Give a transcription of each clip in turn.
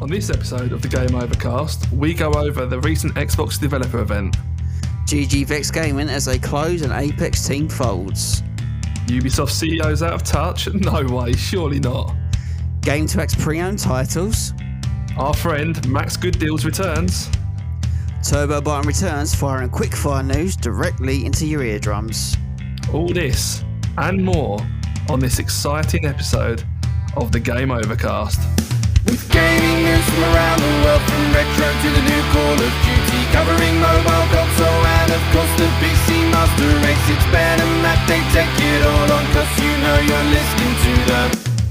On this episode of the Game Overcast, we go over the recent Xbox developer event, GG Vex Gaming as they close and Apex team folds. Ubisoft CEO's out of touch. No way, surely not. Game to X pre owned titles. Our friend Max Good Deals returns. Turbo Button returns firing quickfire news directly into your eardrums. All this and more on this exciting episode of the Game Overcast. With gaming news from around the world, from retro to the new Call of Duty, covering mobile console and of course the PC Master Race. It's Ben and Matt, they take it all on, cause you know you're listening to the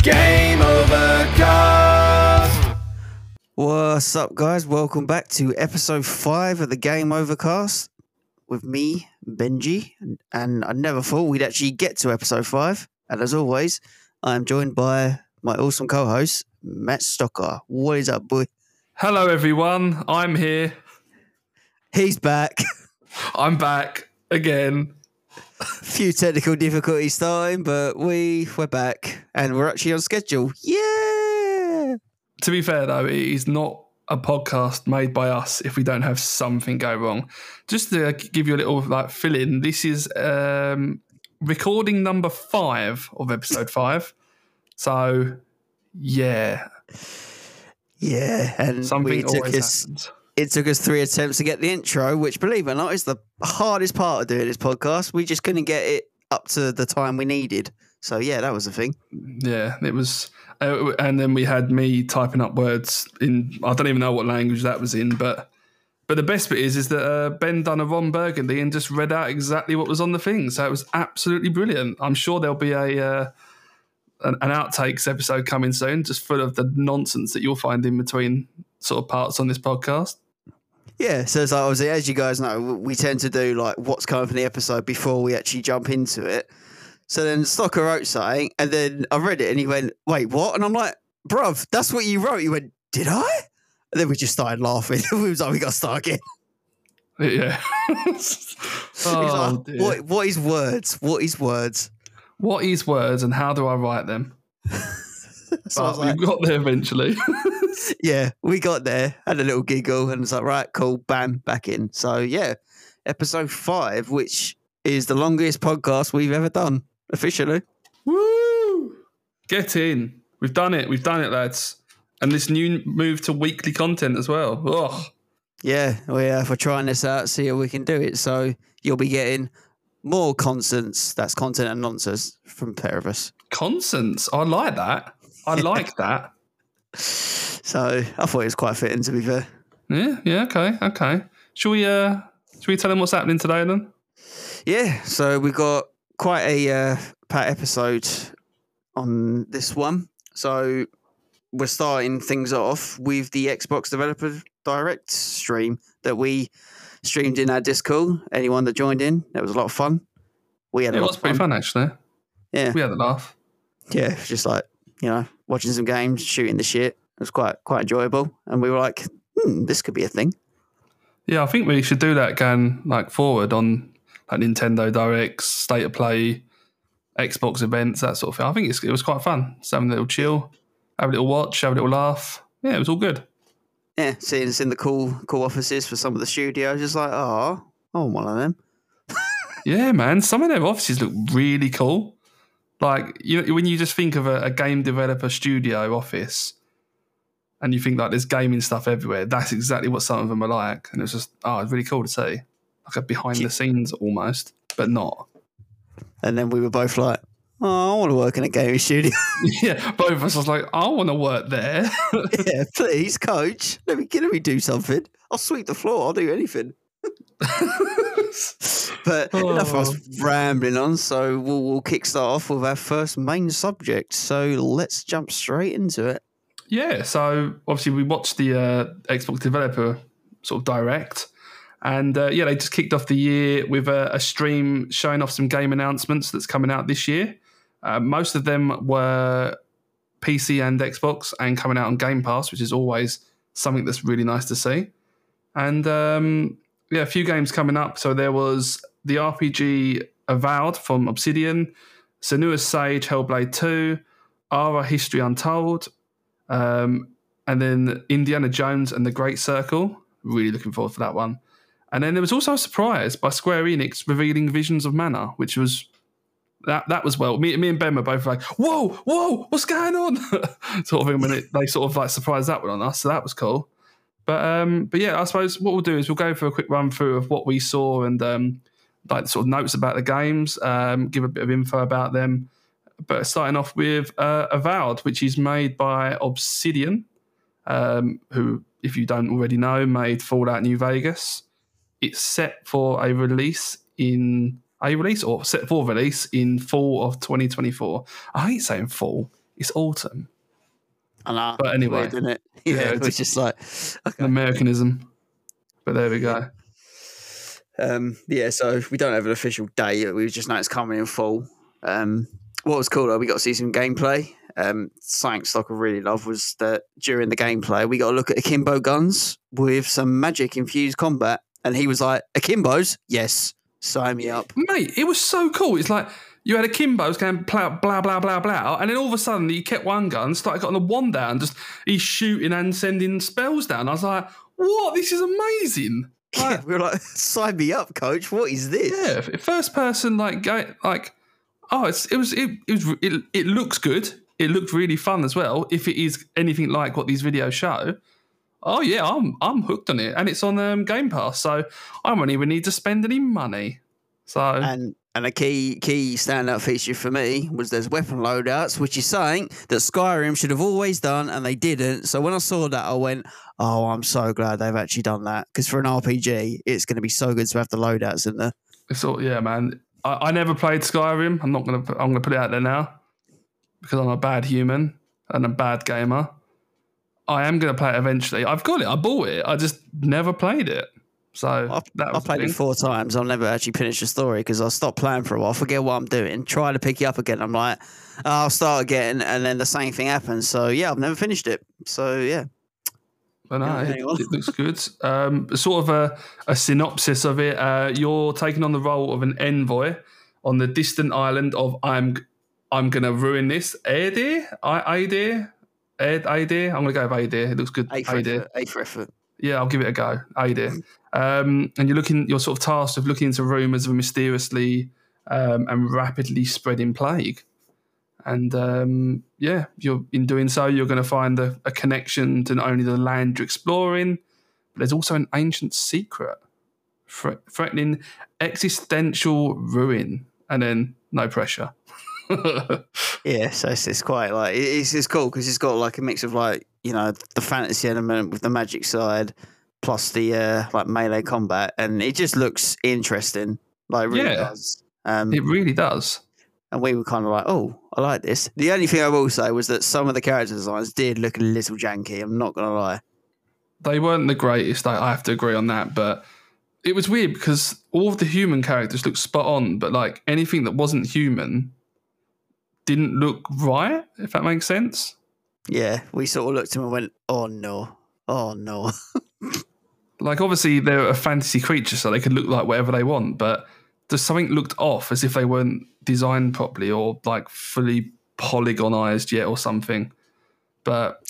Game Overcast. What's up, guys? Welcome back to episode five of the Game Overcast with me, Benji. And I never thought we'd actually get to episode five. And as always, I am joined by my awesome co host, Matt Stocker. What is up, boy? Hello, everyone. I'm here. He's back. I'm back again. A Few technical difficulties starting, but we we're back and we're actually on schedule. Yeah. To be fair, though, it is not a podcast made by us if we don't have something go wrong. Just to give you a little like fill in, this is um, recording number five of episode five. So, yeah, Yeah, and something we took us happens. it took us three attempts to get the intro, which believe it or not is the hardest part of doing this podcast. We just couldn't get it up to the time we needed. So yeah, that was the thing. Yeah, it was. Uh, and then we had me typing up words in, I don't even know what language that was in, but. But the best bit is, is that uh, Ben done a Ron Burgundy and just read out exactly what was on the thing. So it was absolutely brilliant. I'm sure there'll be a uh, an, an outtakes episode coming soon, just full of the nonsense that you'll find in between sort of parts on this podcast. Yeah, so it's like obviously, as you guys know, we tend to do like what's coming from the episode before we actually jump into it. So then Stocker wrote something, and then I read it, and he went, "Wait, what?" And I'm like, "Bruv, that's what you wrote." He went, "Did I?" And then we just started laughing. we was like, "We got to start again." Yeah. Oh, like, "What? What is words? What is words?" What is words and how do I write them? So was like, we got there eventually. yeah, we got there, had a little giggle, and it's like, right, cool, bam, back in. So yeah, episode five, which is the longest podcast we've ever done officially. Woo! Get in. We've done it. We've done it, lads. And this new move to weekly content as well. Ugh. Yeah, we uh, for trying this out, see how we can do it. So you'll be getting more constants. That's content and nonsense from pair of us. Consonants. I like that. I like that. So I thought it was quite fitting, to be fair. Yeah, yeah, okay, okay. Shall we uh shall we tell them what's happening today then? Yeah, so we got quite a uh, pat episode on this one. So we're starting things off with the Xbox Developer Direct stream that we streamed in our Discord. Anyone that joined in, that was a lot of fun. We had a It was pretty fun. fun actually. Yeah, We had a laugh. yeah, it just like you know watching some games, shooting the shit. It was quite quite enjoyable, and we were like, hmm, this could be a thing. Yeah, I think we should do that going like forward on like Nintendo Directs, State of Play, Xbox events, that sort of thing. I think it's, it was quite fun. Just having a little chill, have a little watch, have a little laugh. Yeah, it was all good. Yeah, seeing us in the cool cool offices for some of the studios, just like, oh, I want one of them. Yeah, man. Some of their offices look really cool. Like you when you just think of a, a game developer studio office, and you think like there's gaming stuff everywhere. That's exactly what some of them are like, and it's just oh, it's really cool to see, like a behind the scenes almost, but not. And then we were both like, oh, I want to work in a gaming studio. yeah, both of us was like, I want to work there. yeah, please, coach. Let me, let me do something. I'll sweep the floor. I'll do anything. But enough of us rambling on. So we'll, we'll kickstart off with our first main subject. So let's jump straight into it. Yeah, so obviously we watched the uh, Xbox developer sort of direct, and uh, yeah, they just kicked off the year with a, a stream showing off some game announcements that's coming out this year. Uh, most of them were PC and Xbox, and coming out on Game Pass, which is always something that's really nice to see. And um, yeah, a few games coming up. So there was the RPG Avowed from Obsidian, Senua's Saga, Hellblade 2, Ara History Untold, um, and then Indiana Jones and the Great Circle. Really looking forward to that one. And then there was also a surprise by Square Enix revealing Visions of Mana, which was that that was well. Me, me and Ben were both like, "Whoa, whoa, what's going on?" sort of thing when it, they sort of like surprised that one on us. So that was cool. But um, but yeah, I suppose what we'll do is we'll go for a quick run through of what we saw and um, like sort of notes about the games, um, give a bit of info about them. But starting off with uh, Avowed, which is made by Obsidian, um, who, if you don't already know, made Fallout New Vegas. It's set for a release in a release or set for release in fall of 2024. I hate saying fall; it's autumn. I know. But anyway, weird, it? Yeah, Yeah, it's just like An Americanism. But there we go. Um, yeah, so we don't have an official date. We just know it's coming in fall. Um, what was cool though, we got to see some gameplay. Um, something stock I really love was that during the gameplay, we got to look at akimbo guns with some magic infused combat. And he was like, Akimbos? Yes, sign me up. Mate, it was so cool. It's like you had akimbos going blah blah blah blah blah, and then all of a sudden he kept one gun, started getting the wand down, just he's shooting and sending spells down. I was like, what? This is amazing. Yeah, we were like, sign me up, coach. What is this? Yeah, first person like like oh, it's it was it, it was it, it looks good. It looked really fun as well. If it is anything like what these videos show, oh yeah, I'm I'm hooked on it, and it's on um, Game Pass, so I won't even need to spend any money. So And and a key key standout feature for me was there's weapon loadouts, which is something that Skyrim should have always done, and they didn't. So when I saw that, I went, "Oh, I'm so glad they've actually done that." Because for an RPG, it's going to be so good to have the loadouts in there. So yeah, man. I, I never played Skyrim. I'm not gonna. I'm gonna put it out there now because I'm a bad human and a bad gamer. I am gonna play it eventually. I've got it. I bought it. I just never played it. So I, that I played it four times. I'll never actually finish the story because I'll stop playing for a while, forget what I'm doing, try to pick it up again. I'm like, "Oh, I'll start again, and then the same thing happens. So yeah, I've never finished it. So yeah, But no, Yeah, it, it looks good. Um, sort of a, a synopsis of it. Uh, you're taking on the role of an envoy on the distant island of I'm. I'm gonna ruin this. Adir, I Adir, Ed Adir. I'm gonna go with Adir. It looks good. A for Adir. effort. A for effort. Yeah, I'll give it a go. Adir. Um, and you're looking. You're sort of tasked with looking into rumours of a mysteriously um, and rapidly spreading plague. And um, yeah, you're in doing so, you're going to find a, a connection to not only the land you're exploring, but there's also an ancient secret threatening existential ruin. And then no pressure. Yeah, so it's, it's quite like it's it's cool because it's got like a mix of like you know the fantasy element with the magic side, plus the uh, like melee combat, and it just looks interesting. Like it really Yeah. does. Um, it really does. and we were kind of like, oh, I like this. The only thing I will say was that some of the character designs did look a little janky. I'm not gonna lie. they weren't the greatest. I, I have to agree on that, but it was weird because all of the human characters looked spot on, but like anything that wasn't human didn't look right. If that makes sense. Yeah, we sort of looked at him and went, oh no, oh no. Like obviously they're a fantasy creature, so they could look like whatever they want, but just something looked off as if they weren't designed properly or like fully polygonized yet or something. But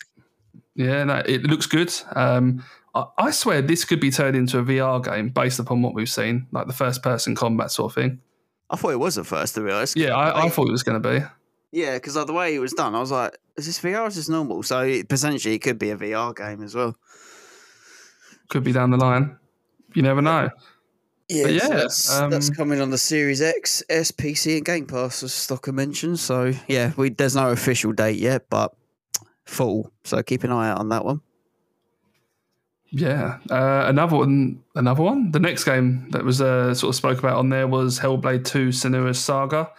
yeah, no, it looks good. Um, I, I swear this could be turned into a VR game based upon what we've seen, like the first person combat sort of thing. I thought it was at first, to be honest. Yeah, I, I thought it was going to be. Yeah, because like, the way it was done, I was like, is this VR or is this normal? So it, potentially it could be a VR game as well. Could be down the line. You never know. Yeah, But so yeah, that's, that's um, coming on the Series X, S, PC, and Game Pass, as Stocker mentioned. So yeah, we there's no official date yet, but full. So keep an eye out on that one. Yeah, uh, another one. Another one. The next game that was uh, sort of spoke about on there was Hellblade Two: Senua's Saga.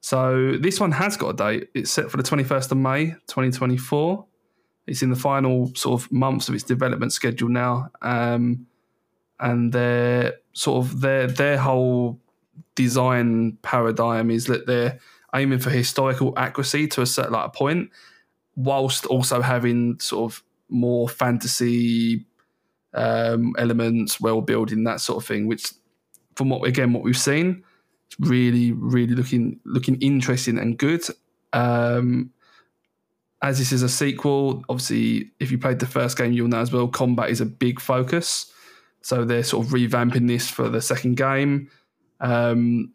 So this one has got a date. It's set for the twenty first of May, twenty twenty four. It's in the final sort of months of its development schedule now, um, and their sort of their their whole design paradigm is that they're aiming for historical accuracy to a certain like a point, whilst also having sort of more fantasy um, elements, world building, that sort of thing. Which, from what again what we've seen, really really looking looking interesting and good. Um, as this is a sequel, obviously, if you played the first game, you'll know as well. Combat is a big focus, so they're sort of revamping this for the second game. Um,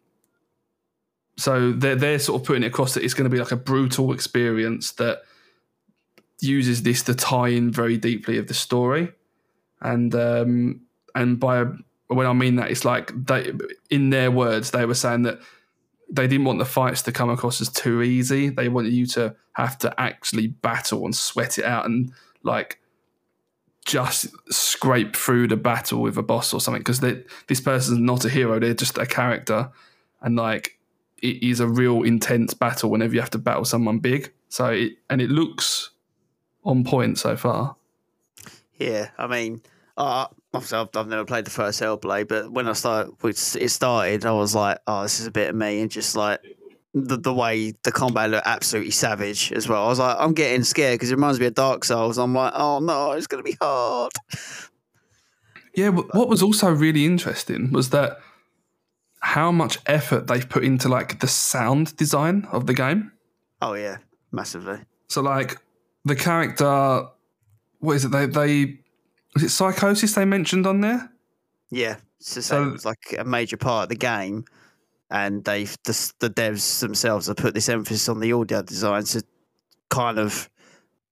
so they're they're sort of putting it across that it's going to be like a brutal experience that uses this to tie in very deeply of the story, and um, and by when I mean that, it's like they in their words they were saying that they didn't want the fights to come across as too easy. They wanted you to have to actually battle and sweat it out and like just scrape through the battle with a boss or something because this person's not a hero; they're just a character, and like it is a real intense battle whenever you have to battle someone big. So it, and it looks on point so far. Yeah, I mean, uh, obviously I've, I've, never played the first Hellblade, but when I started, it started, I was like, oh, this is a bit of me, and just like the, the way the combat looked absolutely savage as well. I was like, I'm getting scared because it reminds me of Dark Souls. I'm like, oh no, it's going to be hard. Yeah, what was also really interesting was that how much effort they've put into like the sound design of the game. Oh yeah, massively. So like the character, what is it? They they was it psychosis they mentioned on there? Yeah, so, so it's like a major part of the game, and they've the, the devs themselves have put this emphasis on the audio design to kind of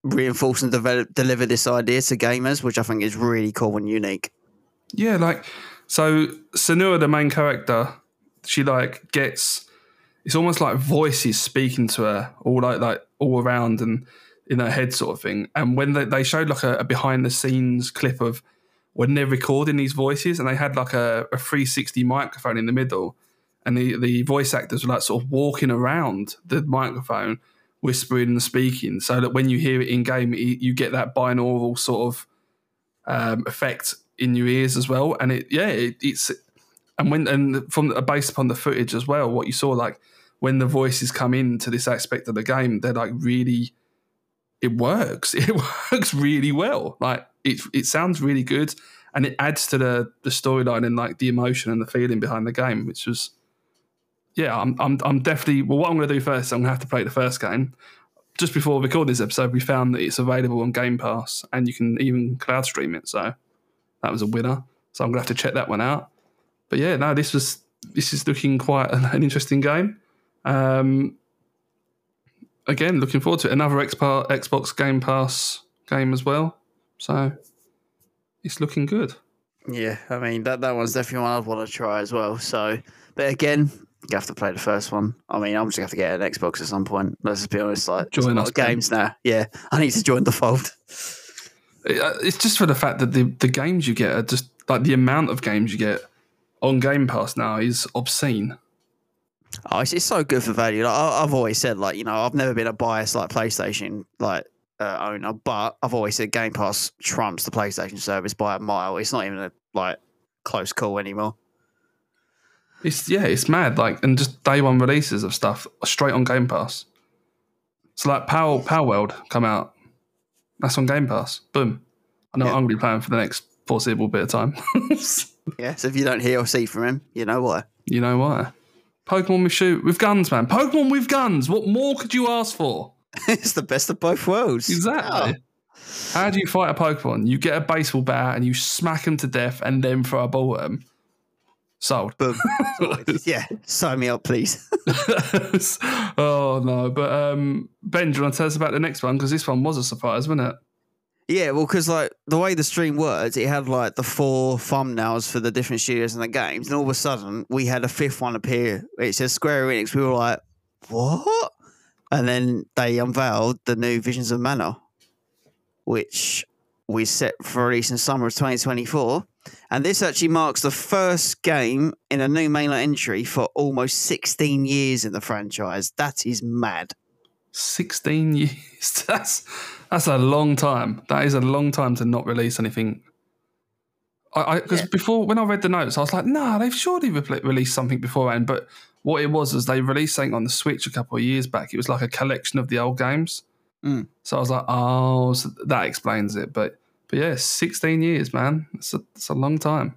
reinforce and develop deliver this idea to gamers, which I think is really cool and unique. Yeah, like so Senua, the main character, she like gets it's almost like voices speaking to her all like like all around and in her head sort of thing. And when they, they showed like a, a behind the scenes clip of when they're recording these voices and they had like a, a 360 microphone in the middle and the, the voice actors were like sort of walking around the microphone whispering and speaking so that when you hear it in game you get that binaural sort of um, effect in your ears as well and it yeah it, it's and when and from based upon the footage as well, what you saw like when the voices come into this aspect of the game, they're like really it works. It works really well. Like it it sounds really good and it adds to the the storyline and like the emotion and the feeling behind the game, which was yeah, I'm I'm I'm definitely well what I'm gonna do first, I'm gonna have to play the first game. Just before we record this episode, we found that it's available on Game Pass and you can even cloud stream it. So that was a winner. So I'm gonna have to check that one out but yeah, no, this was this is looking quite an, interesting game. Um, again, looking forward to it. Another Xbox Game Pass game as well. So it's looking good. Yeah, I mean that that one's definitely one I'd want to try as well. So, but again, you have to play the first one. I mean, I'm just gonna have to get an Xbox at some point. Let's just be honest. Like, join us games now. Yeah, I need to join the fold. Uh, it's just for the fact that the the games you get are just like the amount of games you get on Game Pass now is obscene. Oh, it's, it's so good for value. Like, I, have always said, like you know, I've never been a biased like PlayStation like uh, owner, but I've always said Game Pass trumps the PlayStation service by a mile. It's not even a like close call anymore. It's yeah, it's mad. Like and just day one releases of stuff straight on Game Pass. So like Power Palworld come out, that's on Game Pass. Boom. I know yeah. I'm gonna be playing for the next foreseeable bit of time. yeah, so if you don't hear or see from him, you know why. You know why. Pokemon with shoot with guns, man. Pokemon with guns. What more could you ask for? it's the best of both worlds. Exactly. Oh. How do you fight a Pokemon? You get a baseball bat and you smack them to death and then throw a ball at them. Sold. Boom. yeah, sign me up, please. oh no, but um, Ben, do you want to tell us about the next one? Because this one was a surprise, wasn't it? Yeah, well, because like the way the stream worked, it had like the four thumbnails for the different studios and the games, and all of a sudden we had a fifth one appear. It says Square Enix. We were like, "What?" And then they unveiled the new Visions of Mana, which we set for release in summer of 2024. And this actually marks the first game in a new mainline entry for almost 16 years in the franchise. That is mad. 16 years. That's that's a long time. That is a long time to not release anything. I because yeah. before when I read the notes, I was like, nah, they've surely re- released something beforehand. But what it was is they released something on the Switch a couple of years back. It was like a collection of the old games. Mm. So I was like, oh, so that explains it. But but yeah, 16 years, man. It's a, it's a long time.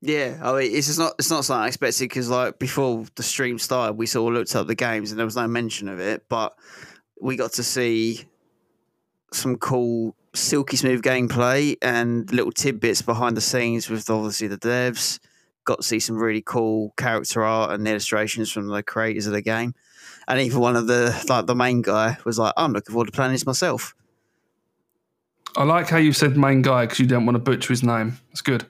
Yeah, I mean, it's just not it's not something I expected because like before the stream started, we sort of looked up the games and there was no mention of it, but we got to see some cool silky smooth gameplay and little tidbits behind the scenes with obviously the devs. Got to see some really cool character art and illustrations from the creators of the game. And even one of the like the main guy was like, "I'm looking forward to playing this myself." I like how you said main guy because you don't want to butcher his name. It's good.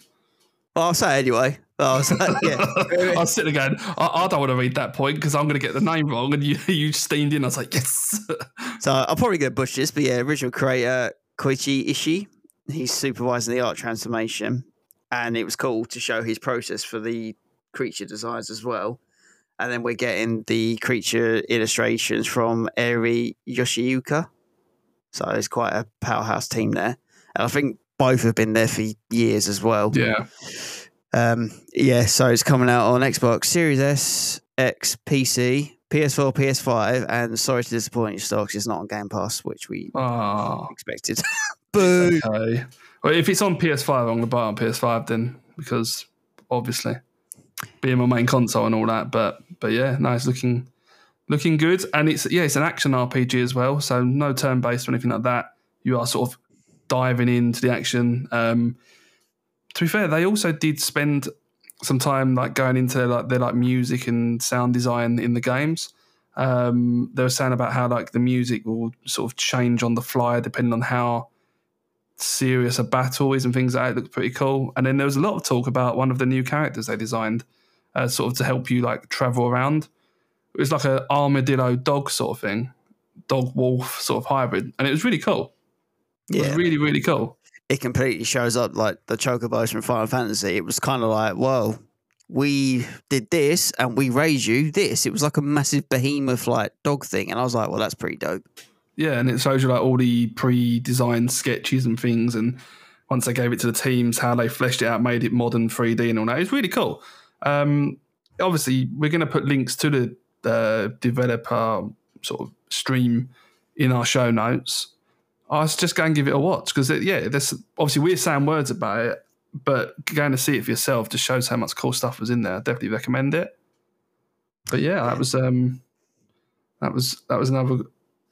Well, I'll say it anyway. I was like, yeah. I was sitting again. I, I don't want to read that point because I'm going to get the name wrong. And you, you steamed in. I was like, yes. So I'll probably get butcher this, but yeah, original creator Koichi Ishii, he's supervising the art transformation, and it was cool to show his process for the creature designs as well. And then we're getting the creature illustrations from Eri Yoshiuka, so it's quite a powerhouse team there, and I think both have been there for years as well. yeah. Um, yeah, so it's coming out on Xbox Series S, X, PC, PS4, PS5, and sorry to disappoint you, Stocks, it's not on Game Pass, which we Oh, expected. Boo! okay. Well, if it's on PS5, I'm going to buy it on PS5 then because obviously being my main console and all that. But but yeah, no, it's looking looking good, and it's yeah, it's an action RPG as well, so no turn based or anything like that. You are sort of diving into the action. Um, to be fair, they also did spend some time like going into like their like music and sound design in the games. Um, they were saying about how like the music will sort of change on the fly depending on how serious a battle is and things like that. It looked pretty cool. And then there was a lot of talk about one of the new characters they designed, uh, sort of to help you like travel around. It was like a armadillo dog sort of thing, dog wolf sort of hybrid, and it was really cool. It was Yeah, really really cool. It completely shows up like the chocobos from Final Fantasy. It was kind of like, whoa, we did this and we raised you this. It was like a massive behemoth like dog thing, and I was like, well, that's pretty dope. Yeah, and it shows you like all the pre-designed sketches and things, and once they gave it to the teams, how they fleshed it out, made it modern 3D and all that. It's really cool. Um, obviously, we're going to put links to the uh, developer sort of stream in our show notes. I was just going to give it a watch because yeah, there's obviously we're saying words about it, but going to see it for yourself just shows how much cool stuff was in there. I definitely recommend it. But yeah, that was um, that was that was another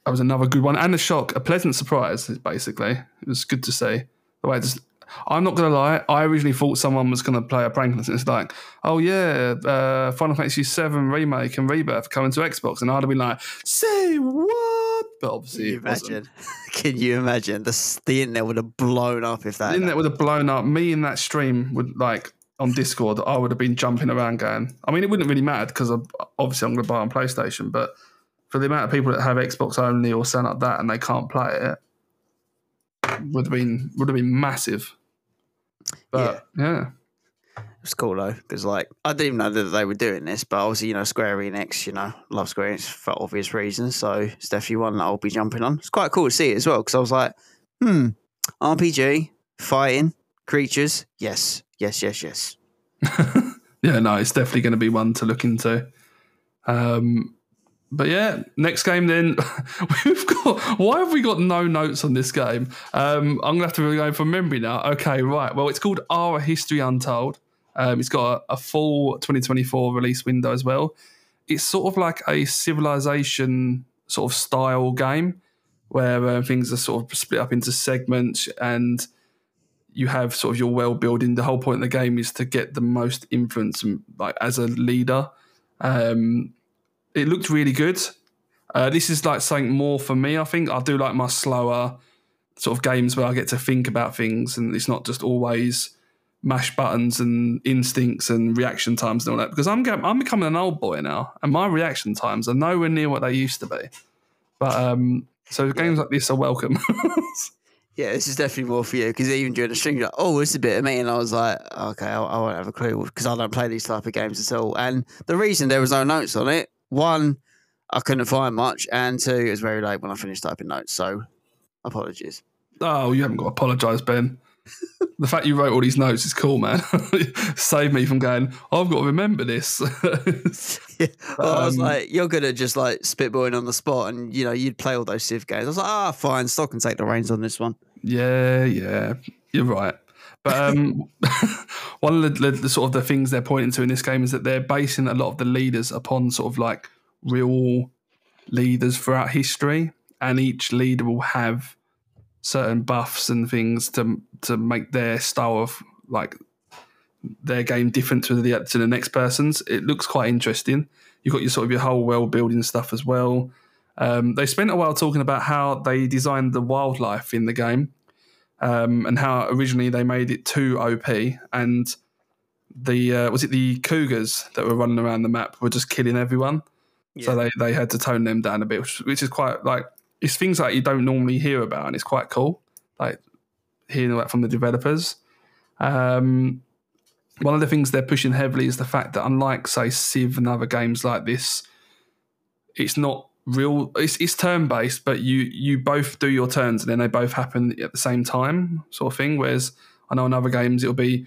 that was another good one and a shock, a pleasant surprise. Basically, it was good to see the way. It just, I'm not gonna lie. I originally thought someone was gonna play a prank on us. and It's like, oh yeah, uh, Final Fantasy VII remake and rebirth coming to Xbox, and I'd have been like, say what? But Can obviously, you imagine? Can you imagine? The, the internet would have blown up if that. The internet would have blown up. Me in that stream would like on Discord. I would have been jumping around going. I mean, it wouldn't really matter because obviously I'm going to buy on PlayStation. But for the amount of people that have Xbox only or something like that and they can't play it, would have been would have been massive. But yeah, It's cool though, because like I didn't even know that they were doing this, but obviously you know Square Enix, you know, love Square Enix for obvious reasons. So it's definitely one that I'll be jumping on. It's quite cool to see it as well, because I was like, hmm, RPG, fighting, creatures, yes, yes, yes, yes. yeah, no, it's definitely going to be one to look into. Um, but yeah, next game then we've got. Why have we got no notes on this game? Um, I'm gonna have to go from memory now. Okay, right. Well, it's called Ara History Untold. Um, it's got a, a full 2024 release window as well. It's sort of like a civilization sort of style game where uh, things are sort of split up into segments and you have sort of your well building. The whole point of the game is to get the most influence, like as a leader. Um, it looked really good. Uh, this is like something more for me. I think I do like my slower sort of games where I get to think about things, and it's not just always mash buttons and instincts and reaction times and all that. Because I'm going, I'm becoming an old boy now, and my reaction times are nowhere near what they used to be. But um, so games like this are welcome. Yeah, this is definitely more for you because even during the stream, you're like, oh, it's a bit of me. And I was like, okay, I, I won't have a clue because I don't play these type of games at all. And the reason there was no notes on it, one, I couldn't find much. And two, it was very late when I finished typing notes. So apologies. Oh, you haven't got to apologise, Ben. the fact you wrote all these notes is cool, man. Save me from going, I've got to remember this. Yeah. Well, I was Um, like, you're good at just like spitballing on the spot and, you know, you'd play all those Civ games. I was like, ah, fine, Stock can take the reins on this one. yeah, yeah, you're right. But um, one of the, the, sort of the things they're pointing to in this game is that they're basing a lot of the leaders upon sort of like real leaders throughout history, and each leader will have certain buffs and things to to make their style of like their game different to the to the next person's. It looks quite interesting. You've got your sort of your whole world building stuff as well. Um, they spent a while talking about how they designed the wildlife in the game um, and how originally they made it too OP and the uh, was it the cougars that were running around the map were just killing everyone. So they, they had to tone them down a bit, which, which is quite like it's things like you don't normally hear about, and it's quite cool. Like hearing that from the developers. Um, one of the things they're pushing heavily is the fact that unlike say Civ and other games like this, it's not real. It's, it's turn based, but you you both do your turns and then they both happen at the same time, sort of thing. Whereas I know in other games it'll be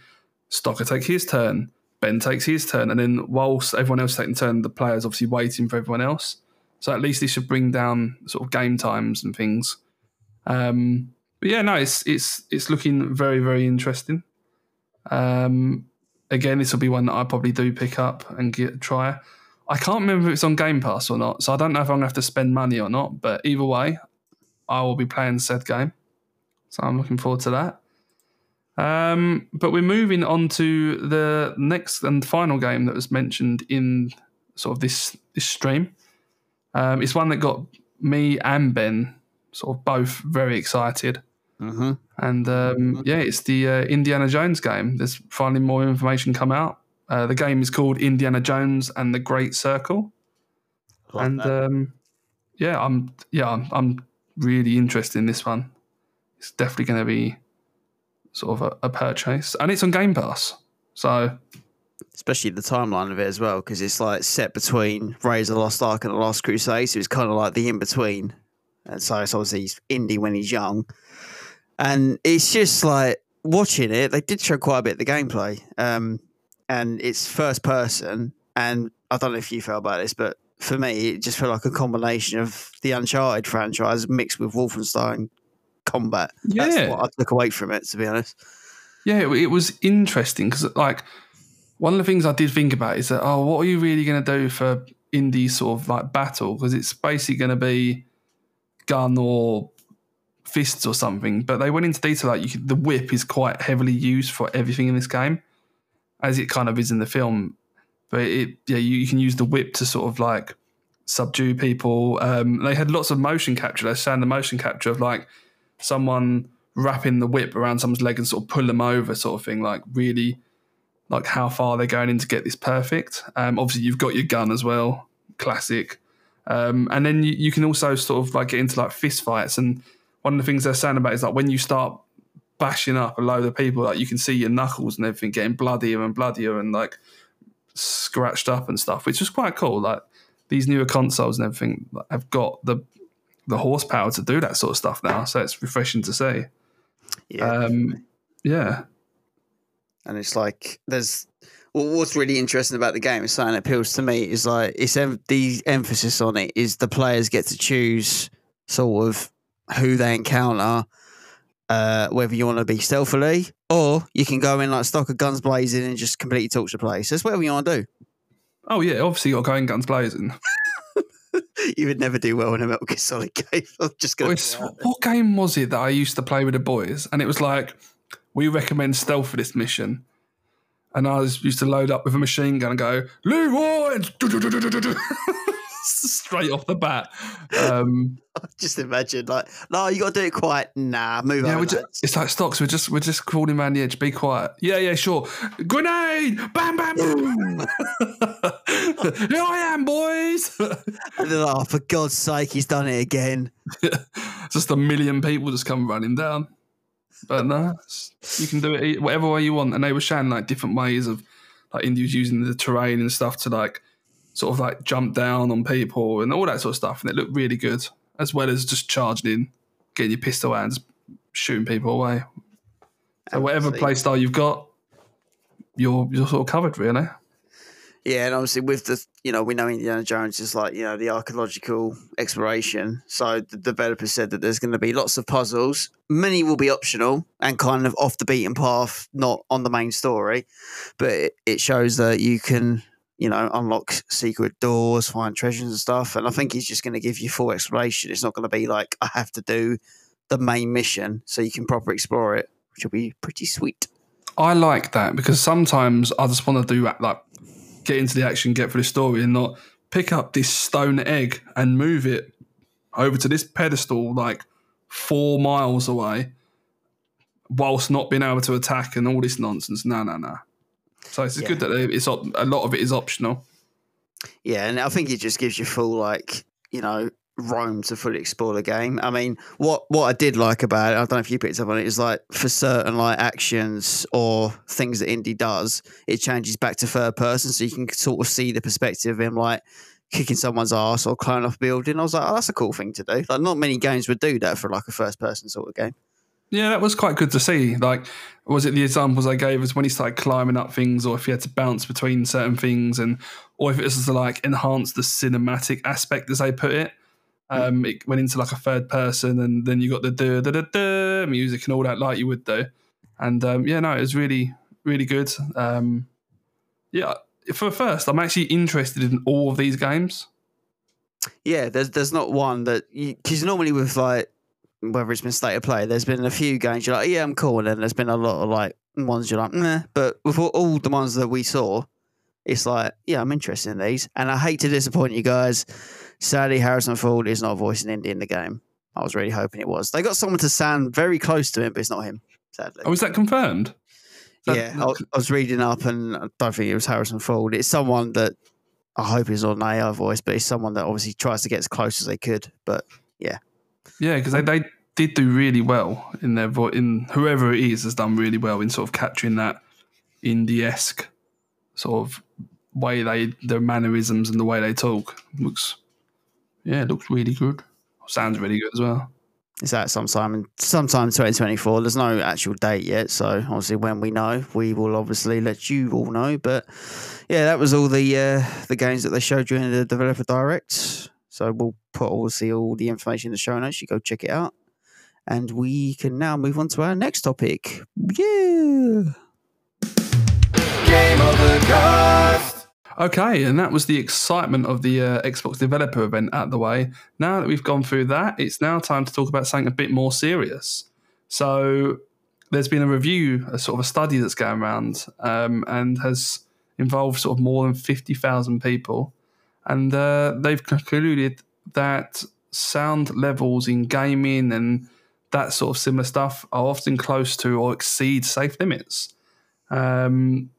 Stocker take his turn, Ben takes his turn, and then whilst everyone else taking turn, the player's obviously waiting for everyone else. So at least this should bring down sort of game times and things. Um, but yeah, no, it's it's it's looking very very interesting. Um, again, this will be one that I probably do pick up and get try. I can't remember if it's on Game Pass or not, so I don't know if I'm gonna have to spend money or not. But either way, I will be playing said game, so I'm looking forward to that. Um, but we're moving on to the next and final game that was mentioned in sort of this this stream. Um, it's one that got me and Ben sort of both very excited. Mm-hmm. And um, yeah, it's the uh, Indiana Jones game. There's finally more information come out. Uh, the game is called Indiana Jones and the Great Circle. and um, yeah, I'm yeah I'm, I'm really interested in this one. It's definitely going to be sort of a, a purchase, and it's on Game Pass. So especially the timeline of it as well, because it's like set between Raiders of the Lost Ark and the Last Crusade, so it's kind of like the in between. And so it's obviously he's Indy when he's young, and it's just like watching it. They did show quite a bit of the gameplay, um, and it's first person. And I don't know if you felt about this, but for me, it just felt like a combination of the Uncharted franchise mixed with Wolfenstein combat. That's Yeah. what I took away from it, to be honest. yeah, it, it was interesting because like one of the things I did think about is that oh, what are you really going to do for Indy sort of like battle? Because it's basically going to be gun or fists or something. But they went into detail like you could, the whip is quite heavily used for everything in this game, as it kind of is in the film. But it yeah, you, you can use the whip to sort of like subdue people. Um, they had lots of motion capture. They showed the motion capture of like someone wrapping the whip around someone's leg and sort of pull them over, sort of thing. Like really, like how far they're going in to get this perfect. Um, obviously, you've got your gun as well, classic. Um, and then you, you can also sort of like get into like fist fights. And one of the things they're saying about is like when you start bashing up a load of people, like you can see your knuckles and everything getting bloodier and bloodier and like scratched up and stuff, which is quite cool. Like these newer consoles and everything have got the the horsepower to do that sort of stuff now. So it's refreshing to see. Yeah. Um, yeah. and it's like there's well, what's really interesting about the game is something that appeals to me is like it's em- the emphasis on it is the players get to choose sort of who they encounter uh, whether you want to be stealthily or you can go in like stock of guns blazing and just completely torch the place it's whatever you want to do Oh yeah, obviously you got going guns blazing. you would never do well in a Metal Gear Solid game I'm just It's- what game was it that I used to play with the boys? And it was like, we recommend stealth for this mission. And I was used to load up with a machine gun and go, Leroy! Straight off the bat. Um, just imagine like no you got to do it quiet nah move yeah, on we're just, it's like stocks. We're just we're just crawling around the edge. Be quiet. Yeah, yeah, sure. Grenade! Bam, bam, boom! Here I am, boys. and then, oh for God's sake he's done it again just a million people just come running down. But no, you can do it whatever way you want. And they were showing like different ways of like Indians using the terrain and stuff to like sort of like jump down on people and all that sort of stuff. And it looked really good, as well as just charging in, getting your pistol out and just shooting people away. So whatever Absolutely. play style you've got, you're you're sort of covered, really. Yeah, and obviously with the you know we know Indiana Jones is like you know the archaeological exploration. So the developer said that there's going to be lots of puzzles. Many will be optional and kind of off the beaten path, not on the main story. But it shows that you can you know unlock secret doors, find treasures and stuff. And I think he's just going to give you full exploration. It's not going to be like I have to do the main mission, so you can properly explore it, which will be pretty sweet. I like that because sometimes I just want to do like get into the action, get through the story, and not pick up this stone egg and move it over to this pedestal like four miles away, whilst not being able to attack and all this nonsense. No, no, no. So it's Yeah. good that it's op- a lot of it is optional. Yeah, and I think it just gives you full like you know roam to fully explore the game. I mean, what what I did like about it, I don't know if you picked up on it, is like for certain like actions or things that Indy does, it changes back to third person, so you can sort of see the perspective of him like kicking someone's ass or climbing off a building. I was like, oh, that's a cool thing to do. Like, not many games would do that for like a first person sort of game. Yeah, that was quite good to see. Like, was it the examples I gave us when he started climbing up things, or if he had to bounce between certain things, and or if it was to like enhance the cinematic aspect, as they put it. Um, it went into like a third person, and then you got the da da da da music and all that, like you would do. And um, yeah, no, it was really, really good. Um, yeah, for first, I'm actually interested in all of these games. Yeah, there's there's not one that because normally with like whether it's been state of play, there's been a few games you're like, yeah, I'm cool, and then there's been a lot of like ones you're like, nah. But with all, all the ones that we saw, it's like, yeah, I'm interested in these, and I hate to disappoint you guys. Sadly, Harrison Ford is not voicing Indy in the game. I was really hoping it was. They got someone to sound very close to him, but it's not him. Sadly, Oh, is that confirmed? Is that- yeah, I, I was reading up, and I don't think it was Harrison Ford. It's someone that I hope is not an AI voice, but it's someone that obviously tries to get as close as they could. But Yeah, yeah, because they, they did do really well in their in whoever it is has done really well in sort of capturing that indie esque sort of way they their mannerisms and the way they talk looks yeah looks really good sounds really good as well it's out sometime in sometime 2024. There's no actual date yet, so obviously when we know, we will obviously let you all know. But yeah, that was all the uh, the games that they showed during the developer direct. So we'll put obviously all the information in the show notes. You go check it out, and we can now move on to our next topic. Yeah. Game Overcast. okay and that was the excitement of the uh, xbox developer event at the way now that we've gone through that it's now time to talk about something a bit more serious so there's been a review, a sort of a study that's going around, um, and has involved sort of more than fifty thousand people, and uh, they've concluded that sound levels in gaming and that sort of similar stuff are often close to or exceed safe limits. Um,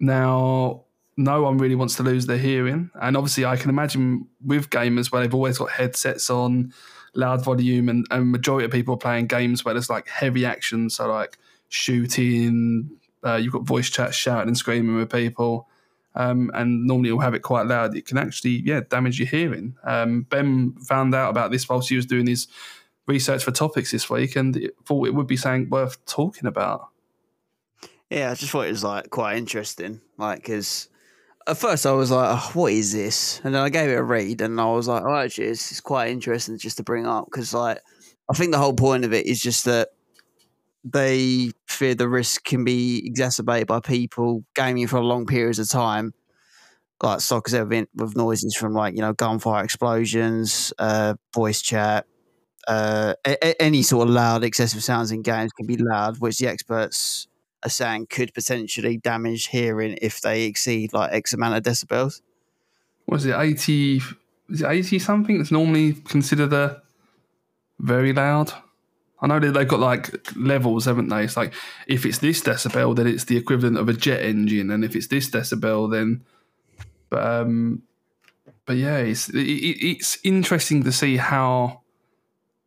now, no one really wants to lose their hearing, and obviously, I can imagine with gamers where they've always got headsets on loud volume and, and majority of people are playing games where there's like heavy action. So like shooting uh, you've got voice chat shouting and screaming with people. Um, and normally you'll have it quite loud. It can actually yeah damage your hearing. Um, ben found out about this whilst he was doing his research for topics this week and thought it would be something worth talking about Yeah, I just thought it was like quite interesting. Like, because at first I was like, oh, "What is this?" And then I gave it a read, and I was like, "Oh, actually, it's, it's quite interesting just to bring up." Because, like, I think the whole point of it is just that they fear the risk can be exacerbated by people gaming for long periods of time, like stock has ever been with noises from like you know gunfire explosions, uh, voice chat, uh, a- any sort of loud excessive sounds in games can be loud, which the experts are saying could potentially damage hearing if they exceed like X amount of decibels. what is it 80 is it 80 something that's normally considered a very loud i know that they've got like levels haven't they it's like if it's this decibel then it's the equivalent of a jet engine and if it's this decibel then but um but yeah it's it, it- it's interesting to see how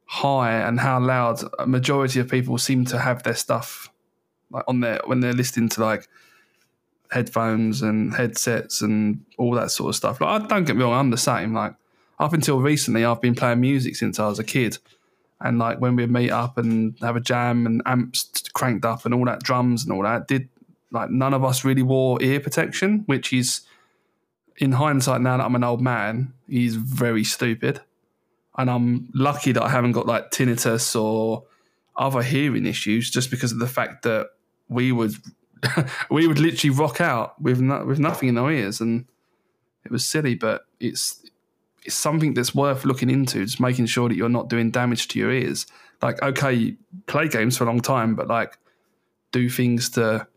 high and how loud a majority of people seem to have their stuff like on their when they're listening to like headphones and headsets and all that sort of stuff. Like, I don't get me wrong, I'm the same. Like up until recently, I've been playing music since I was a kid, and like when we'd meet up and have a jam and amps cranked up and all that drums and all that, did like none of us really wore ear protection, which is in hindsight now that I'm an old man, is very stupid. And I'm lucky that I haven't got like tinnitus or other hearing issues just because of the fact that we would we would literally rock out with no, with nothing in our ears, and it was silly, but it's it's something that's worth looking into. Just making sure that you're not doing damage to your ears like okay, play games for a long time, but like do things to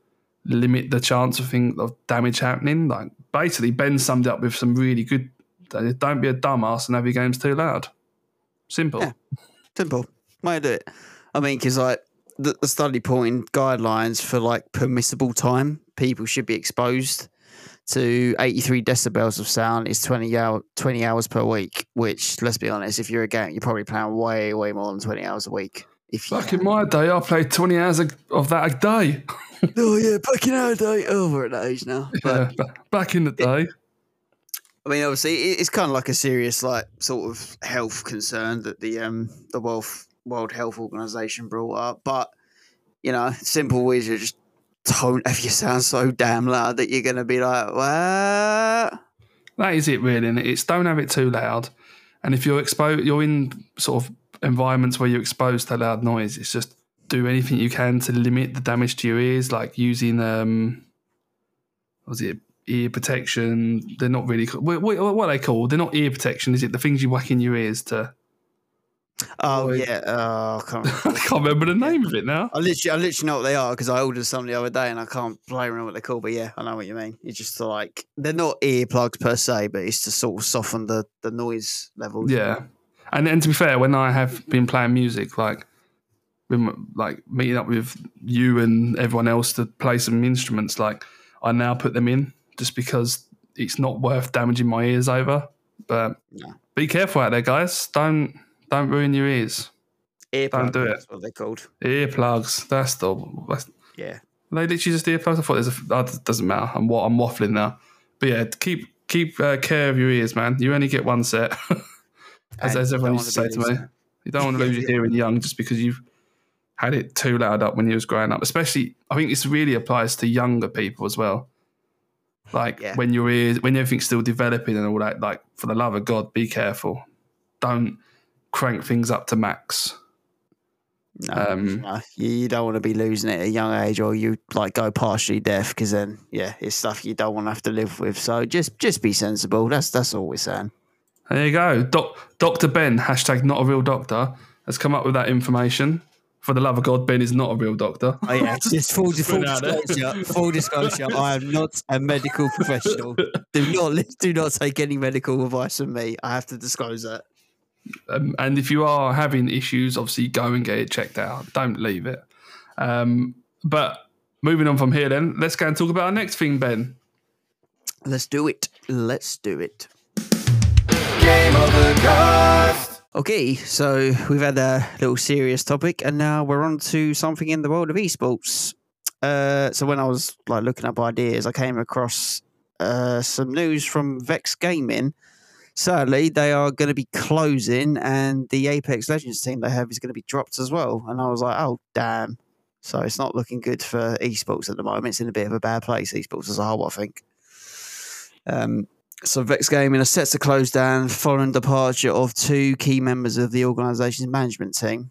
limit the chance of thing of damage happening. Like basically, Ben summed it up with some really good. Don't be a dumbass and have your games too loud. Simple. Yeah. Simple. Way to do it. I mean, because like the, the study point guidelines for like permissible time, people should be exposed to 83 decibels of sound is 20 hour 20 hours per week. Which, let's be honest, if you're a game, you're probably playing way way more than 20 hours a week. If Back in my day, I played 20 hours of that a day. oh yeah, back in our day, oh, we're at that age now. But Yeah, back in the day. I mean, obviously, it's kind of like a serious, like, sort of health concern that the um the World World Health Organization brought up. But you know, simple is you just don't have you sound so damn loud that you're gonna be like, what? That is it, really. And it's don't have it too loud. And if you're exposed, you're in sort of environments where you're exposed to loud noise. It's just do anything you can to limit the damage to your ears, like using um, was it ear protection? They're not really what, what, what are they called? They're not ear protection, is it? The things you whack in your ears to. Oh yeah, oh, I can't. I can't remember the name of it now. I literally, I literally know what they are because I ordered some the other day and I can't play remember what they're called. But yeah, I know what you mean. It's just like they're not earplugs per se, but it's to sort of soften the the noise levels. Yeah, and and to be fair, when I have been playing music, like been like meeting up with you and everyone else to play some instruments, like I now put them in just because it's not worth damaging my ears over. But No. be careful out there, guys. Don't don't ruin your ears. earplugs. do it. That's what they're called. Earplugs. That's the. That's, Yeah. they literally just earplugs. I thought there's a. Oh, it doesn't matter. I'm what I'm waffling now. But yeah, keep keep uh, care of your ears, man. You only get one set. as, as everyone used to say to me. You don't want to lose your hearing young just because you've had it too loud up when you was growing up. Especially, I think this really applies to younger people as well. Like Yeah. when your ears, when everything's still developing and all that. Like for the love of God, be careful. Don't crank things up to max. No, Um, no, you, don't want to be losing it at a young age, or you like go partially deaf, because then yeah, it's stuff you don't want to have to live with. So just just be sensible. That's that's all we're saying. There you go. Doc, Dr. Ben, hashtag not a real doctor, has come up with that information. For the love of God, Ben is not a real doctor. Oh yeah, just full, Just full put it out there. disclosure. Full disclosure. I am not a medical professional. Do not do not take any medical advice from me. I have to disclose that. Um, and if you are having issues, obviously go and get it checked out. Don't leave it. Um, but moving on from here, then let's go and talk about our next thing, Ben. Let's do it. Let's do it. Game over cast. Okay, so we've had a little serious topic, and now we're on to something in the world of esports. Uh, so when I was like looking up ideas, I came across uh, some news from Vexed Gaming. Sadly, they are going to be closing, and the Apex Legends team they have is going to be dropped as well. And I was like, oh damn! So it's not looking good for esports at the moment. It's in a bit of a bad place, esports as a whole, I think. Um, so Vexed Gaming are set to close down following departure of two key members of the organisation's management team.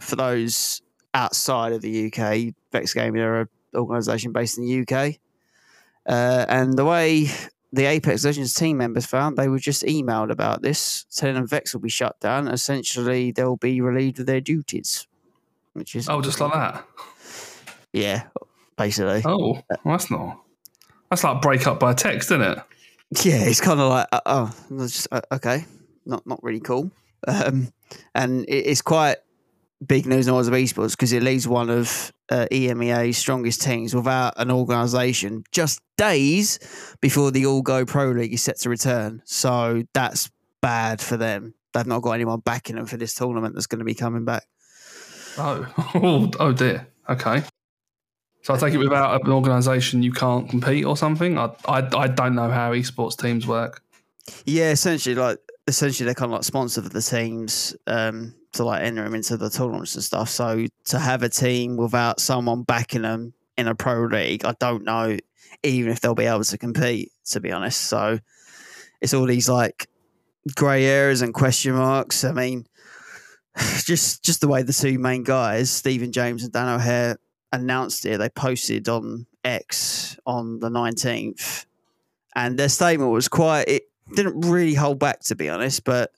For those outside of the UK, Vexed Gaming are an organisation based in the UK. Uh, and the way the Apex Legends team members found, they were just emailed about this, telling them Vex will be shut down. Essentially, they'll be relieved of their duties. Which is Oh, just like that. yeah, basically. Oh, well, that's not. That's like break up by text, isn't it? Yeah, it's kind of like uh, oh, just, uh, okay, not not really cool. Um, and it, it's quite big news in the world of esports because it leaves one of uh, EMEA's strongest teams without an organisation just days before the ALGS Pro League is set to return. So that's bad for them. They've not got anyone backing them for this tournament that's going to be coming back. Oh, oh, oh dear. Okay. So I take it without an organisation you can't compete or something. I, I, I don't know how esports teams work. Yeah, essentially, like essentially they're kind of like sponsor for the teams um, to like enter them into the tournaments and stuff. So to have a team without someone backing them in a pro league, I don't know even if they'll be able to compete. To be honest, so it's all these like grey areas and question marks. I mean, just just the way the two main guys, Stephen James and Dan O'Hare, announced it. They posted on X on the nineteenth, and their statement was quite. It didn't really hold back, to be honest. But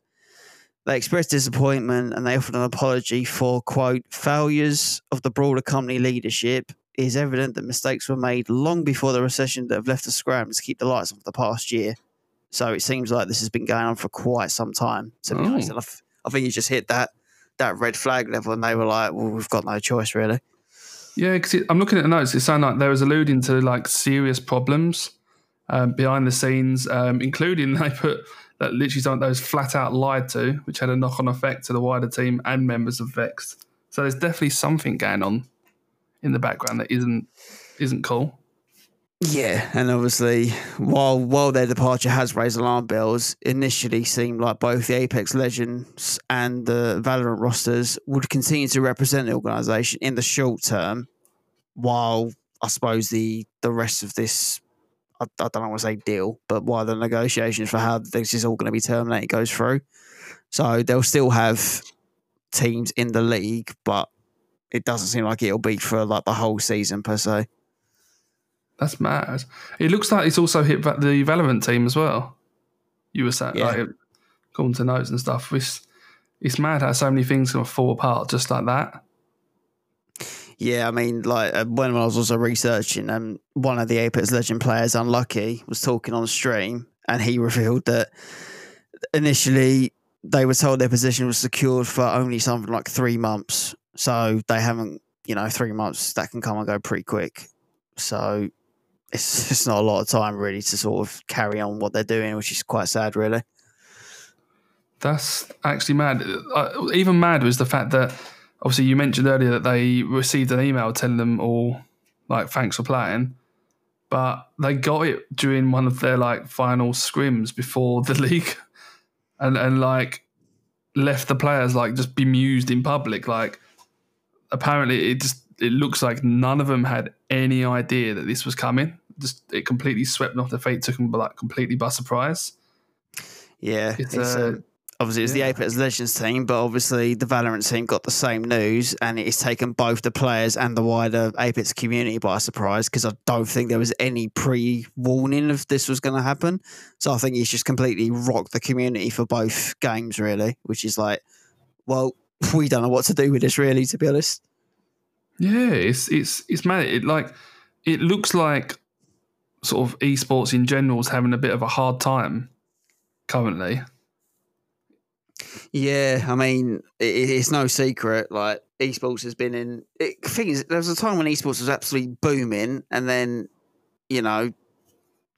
They expressed disappointment and they offered an apology for, quote, failures of the broader company leadership. It is evident that mistakes were made long before the recession that have left us scrambling to keep the lights on for the past year. So it seems like this has been going on for quite some time. To be honest, Oh. and I, f- I think you just hit that that red flag level, and they were like, "Well, we've got no choice, really." Yeah, because I'm looking at the notes. It sounded like they was alluding to like serious problems um, behind the scenes, um, including they put that literally something those flat out lied to, which had a knock on effect to the wider team and members of Vex. So there's definitely something going on in the background that isn't isn't cool. Yeah, and obviously, while while their departure has raised alarm bells, initially seemed like both the Apex Legends and the Valorant rosters would continue to represent the organisation in the short term, while I suppose the the rest of this, I, I don't want to say deal, but while the negotiations for how this is all going to be terminated goes through, so they'll still have teams in the league, but it doesn't seem like it'll be for like the whole season per se. That's mad. It looks like it's also hit the Valorant team as well. You were saying, Yeah. like, according to notes and stuff. It's, it's mad how so many things can fall apart just like that. Yeah, I mean, like uh, when I was also researching, um, one of the Apex Legend players, Unlucky, was talking on stream, and he revealed that initially they were told their position was secured for only something like three months. So they haven't, you know, three months that can come and go pretty quick. So it's it's not a lot of time really to sort of carry on what they're doing, which is quite sad, really. That's actually mad. Uh, even mad was the fact that obviously you mentioned earlier that they received an email telling them all like thanks for playing, but they got it during one of their like final scrims before the league, and and like left the players like just bemused in public. Like apparently it just it looks like none of them had any idea that this was coming. Just it completely swept off their feet, took them like completely by surprise. Yeah, It's, it's, uh, um, obviously it's yeah. the Apex Legends team, but obviously the Valorant team got the same news, and it's taken both the players and the wider Apex community by surprise because I don't think there was any pre-warning of this was going to happen. So I think it's just completely rocked the community for both games, really, which is like, well, we don't know what to do with this, really, to be honest. Yeah, it's it's it's mad. It like it looks like sort of esports in general is having a bit of a hard time currently. Yeah, I mean, it, it's no secret. Like esports has been in. It, thing is, there was a time when esports was absolutely booming, and then, you know,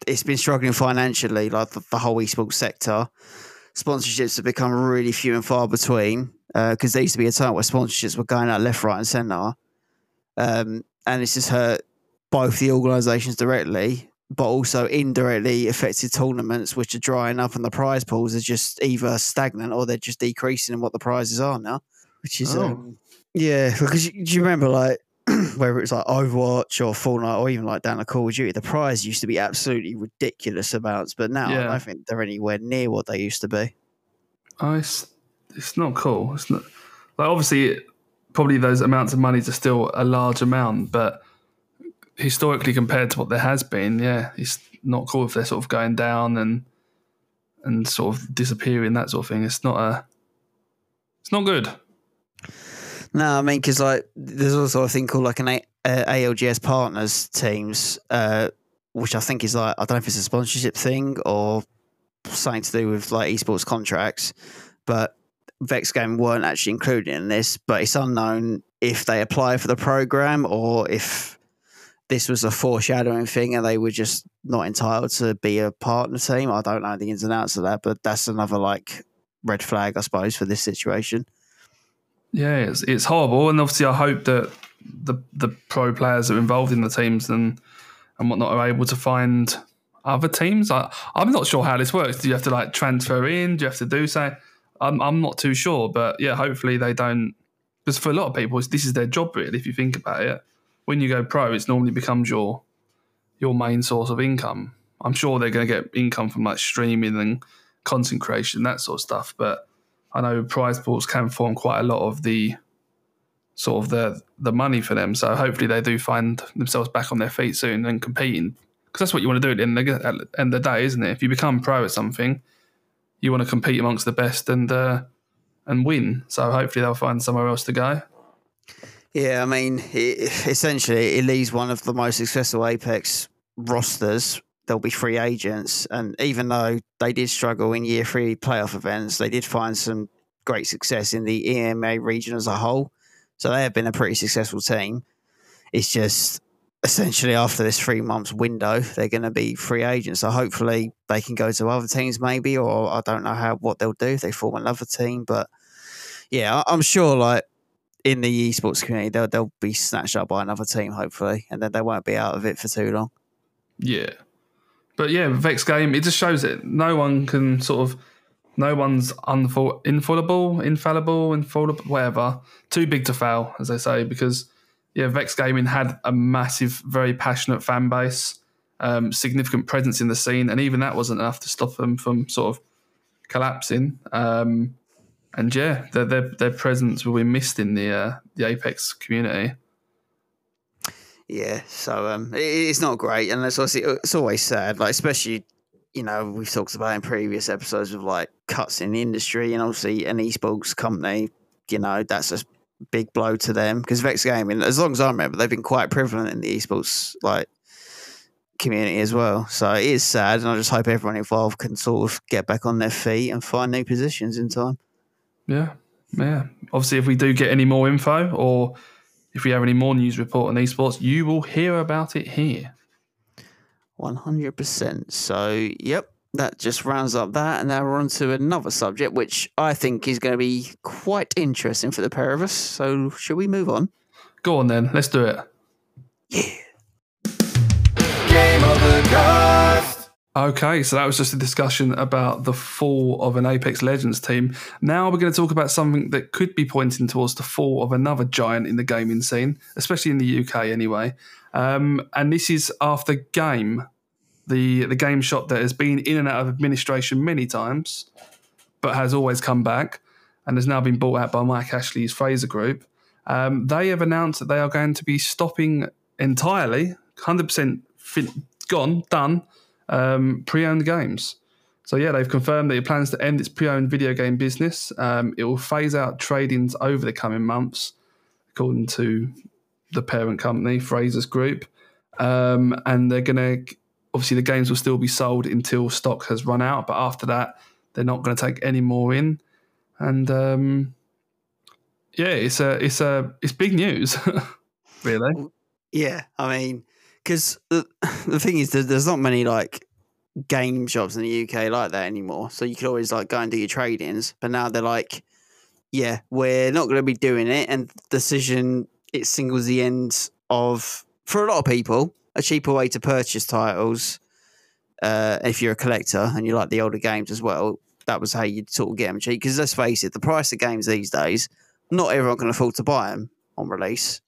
it's been struggling financially. Like the, the whole esports sector, sponsorships have become really few and far between. Because there used to be a time where sponsorships were going out left, right, and centre, um, and it's just hurt both the organisations directly, but also indirectly affected tournaments, which are drying up, and the prize pools are just either stagnant or they're just decreasing in what the prizes are now. Which is, Oh. um, yeah, because you, do you remember like whether it's like Overwatch or Fortnite or even like down to Call of Duty, the prize used to be absolutely ridiculous amounts, but now I don't think they're anywhere near what they used to be. Oh, it's it's not cool. It's not like obviously probably those amounts of monies are still a large amount, but historically compared to what there has been, yeah, it's not cool if they're sort of going down and and sort of disappearing that sort of thing. It's not a it's not good. No, I mean, because like there's also a thing called like an a- uh, ALGS partners teams, uh, which I think is like I don't know if it's a sponsorship thing or something to do with like esports contracts, but Vex Game weren't actually included in this. But it's unknown if they apply for the program or if this was a foreshadowing thing and they were just not entitled to be a partner team. I don't know the ins and outs of that, but that's another like red flag, I suppose, for this situation. Yeah, it's it's horrible, and obviously I hope that the the pro players that are involved in the teams and and whatnot are able to find other teams. I I'm not sure how this works. Do you have to like transfer in? Do you have to do so? I'm I'm not too sure, but yeah, hopefully they don't. Because for a lot of people, this is their job really. If you think about it, when you go pro, it's normally becomes your your main source of income. I'm sure they're going to get income from like streaming and content creation, that sort of stuff, but. I know prize pools can form quite a lot of the sort of the the money for them. So hopefully they do find themselves back on their feet soon and competing because that's what you want to do at the end of the, at the end of the day, isn't it? If you become pro at something, you want to compete amongst the best and uh, and win. So hopefully they'll find somewhere else to go. Yeah, I mean, it, essentially, it leaves one of the most successful Apex rosters. They'll be free agents, and even though they did struggle in year three playoff events, they did find some great success in the EMEA region as a whole. So they have been a pretty successful team. It's just essentially after this three months window, they're going to be free agents. So hopefully they can go to other teams, maybe, or I don't know how what they'll do if they form another team. But yeah, I'm sure like in the esports community, they'll they'll be snatched up by another team, hopefully, and then they won't be out of it for too long. Yeah, but yeah, Vex game it just shows it. No one can sort of, no one's unfall, infallible, infallible, infallible, whatever. Too big to fail, as they say, because yeah, Vexed Gaming had a massive, very passionate fan base, um, significant presence in the scene, and even that wasn't enough to stop them from sort of collapsing. Um, and yeah, their, their their presence will be missed in the uh, the Apex community. Yeah, so um, it, it's not great, and it's obviously it's always sad, like especially you know we've talked about in previous episodes of like cuts in the industry, and obviously an esports company, you know that's a big blow to them because Vexed Gaming, as long as I remember, they've been quite prevalent in the esports like community as well. So it is sad, and I just hope everyone involved can sort of get back on their feet and find new positions in time. Yeah, yeah. Obviously, if we do get any more info or if we have any more news report on esports, you will hear about it here. 100%. So, yep, that just rounds up that. And now we're on to another subject, which I think is going to be quite interesting for the pair of us. So, should we move on? Go on then, let's do it. Yeah. Game over cast. Okay, so that was just a discussion about the fall of an Apex Legends team. Now we're going to talk about something that could be pointing towards the fall of another giant in the gaming scene, especially in the UK anyway. Um, and this is after Game, the the game shop that has been in and out of administration many times, but has always come back and has now been bought out by Mike Ashley's Frasers Group. Um, they have announced that they are going to be stopping entirely, hundred percent gone, done um, pre-owned games. So yeah, they've confirmed that it plans to end its pre-owned video game business. Um, it will phase out trade-ins over the coming months, according to the parent company, Frasers Group. Um, and they're going to obviously the games will still be sold until stock has run out, but after that, they're not going to take any more in. And um, yeah, it's a it's a it's big news, really. Yeah, I mean, because the, the thing is, there's, not many like game shops in the UK like that anymore. So you could always like go and do your trade ins, but now they're like, yeah, we're not going to be doing it. And decision it singles the end of for a lot of people a cheaper way to purchase titles. Uh, if you're a collector and you like the older games as well, that was how you'd sort of get them cheap. Because let's face it, the price of games these days, not everyone can afford to buy them on release.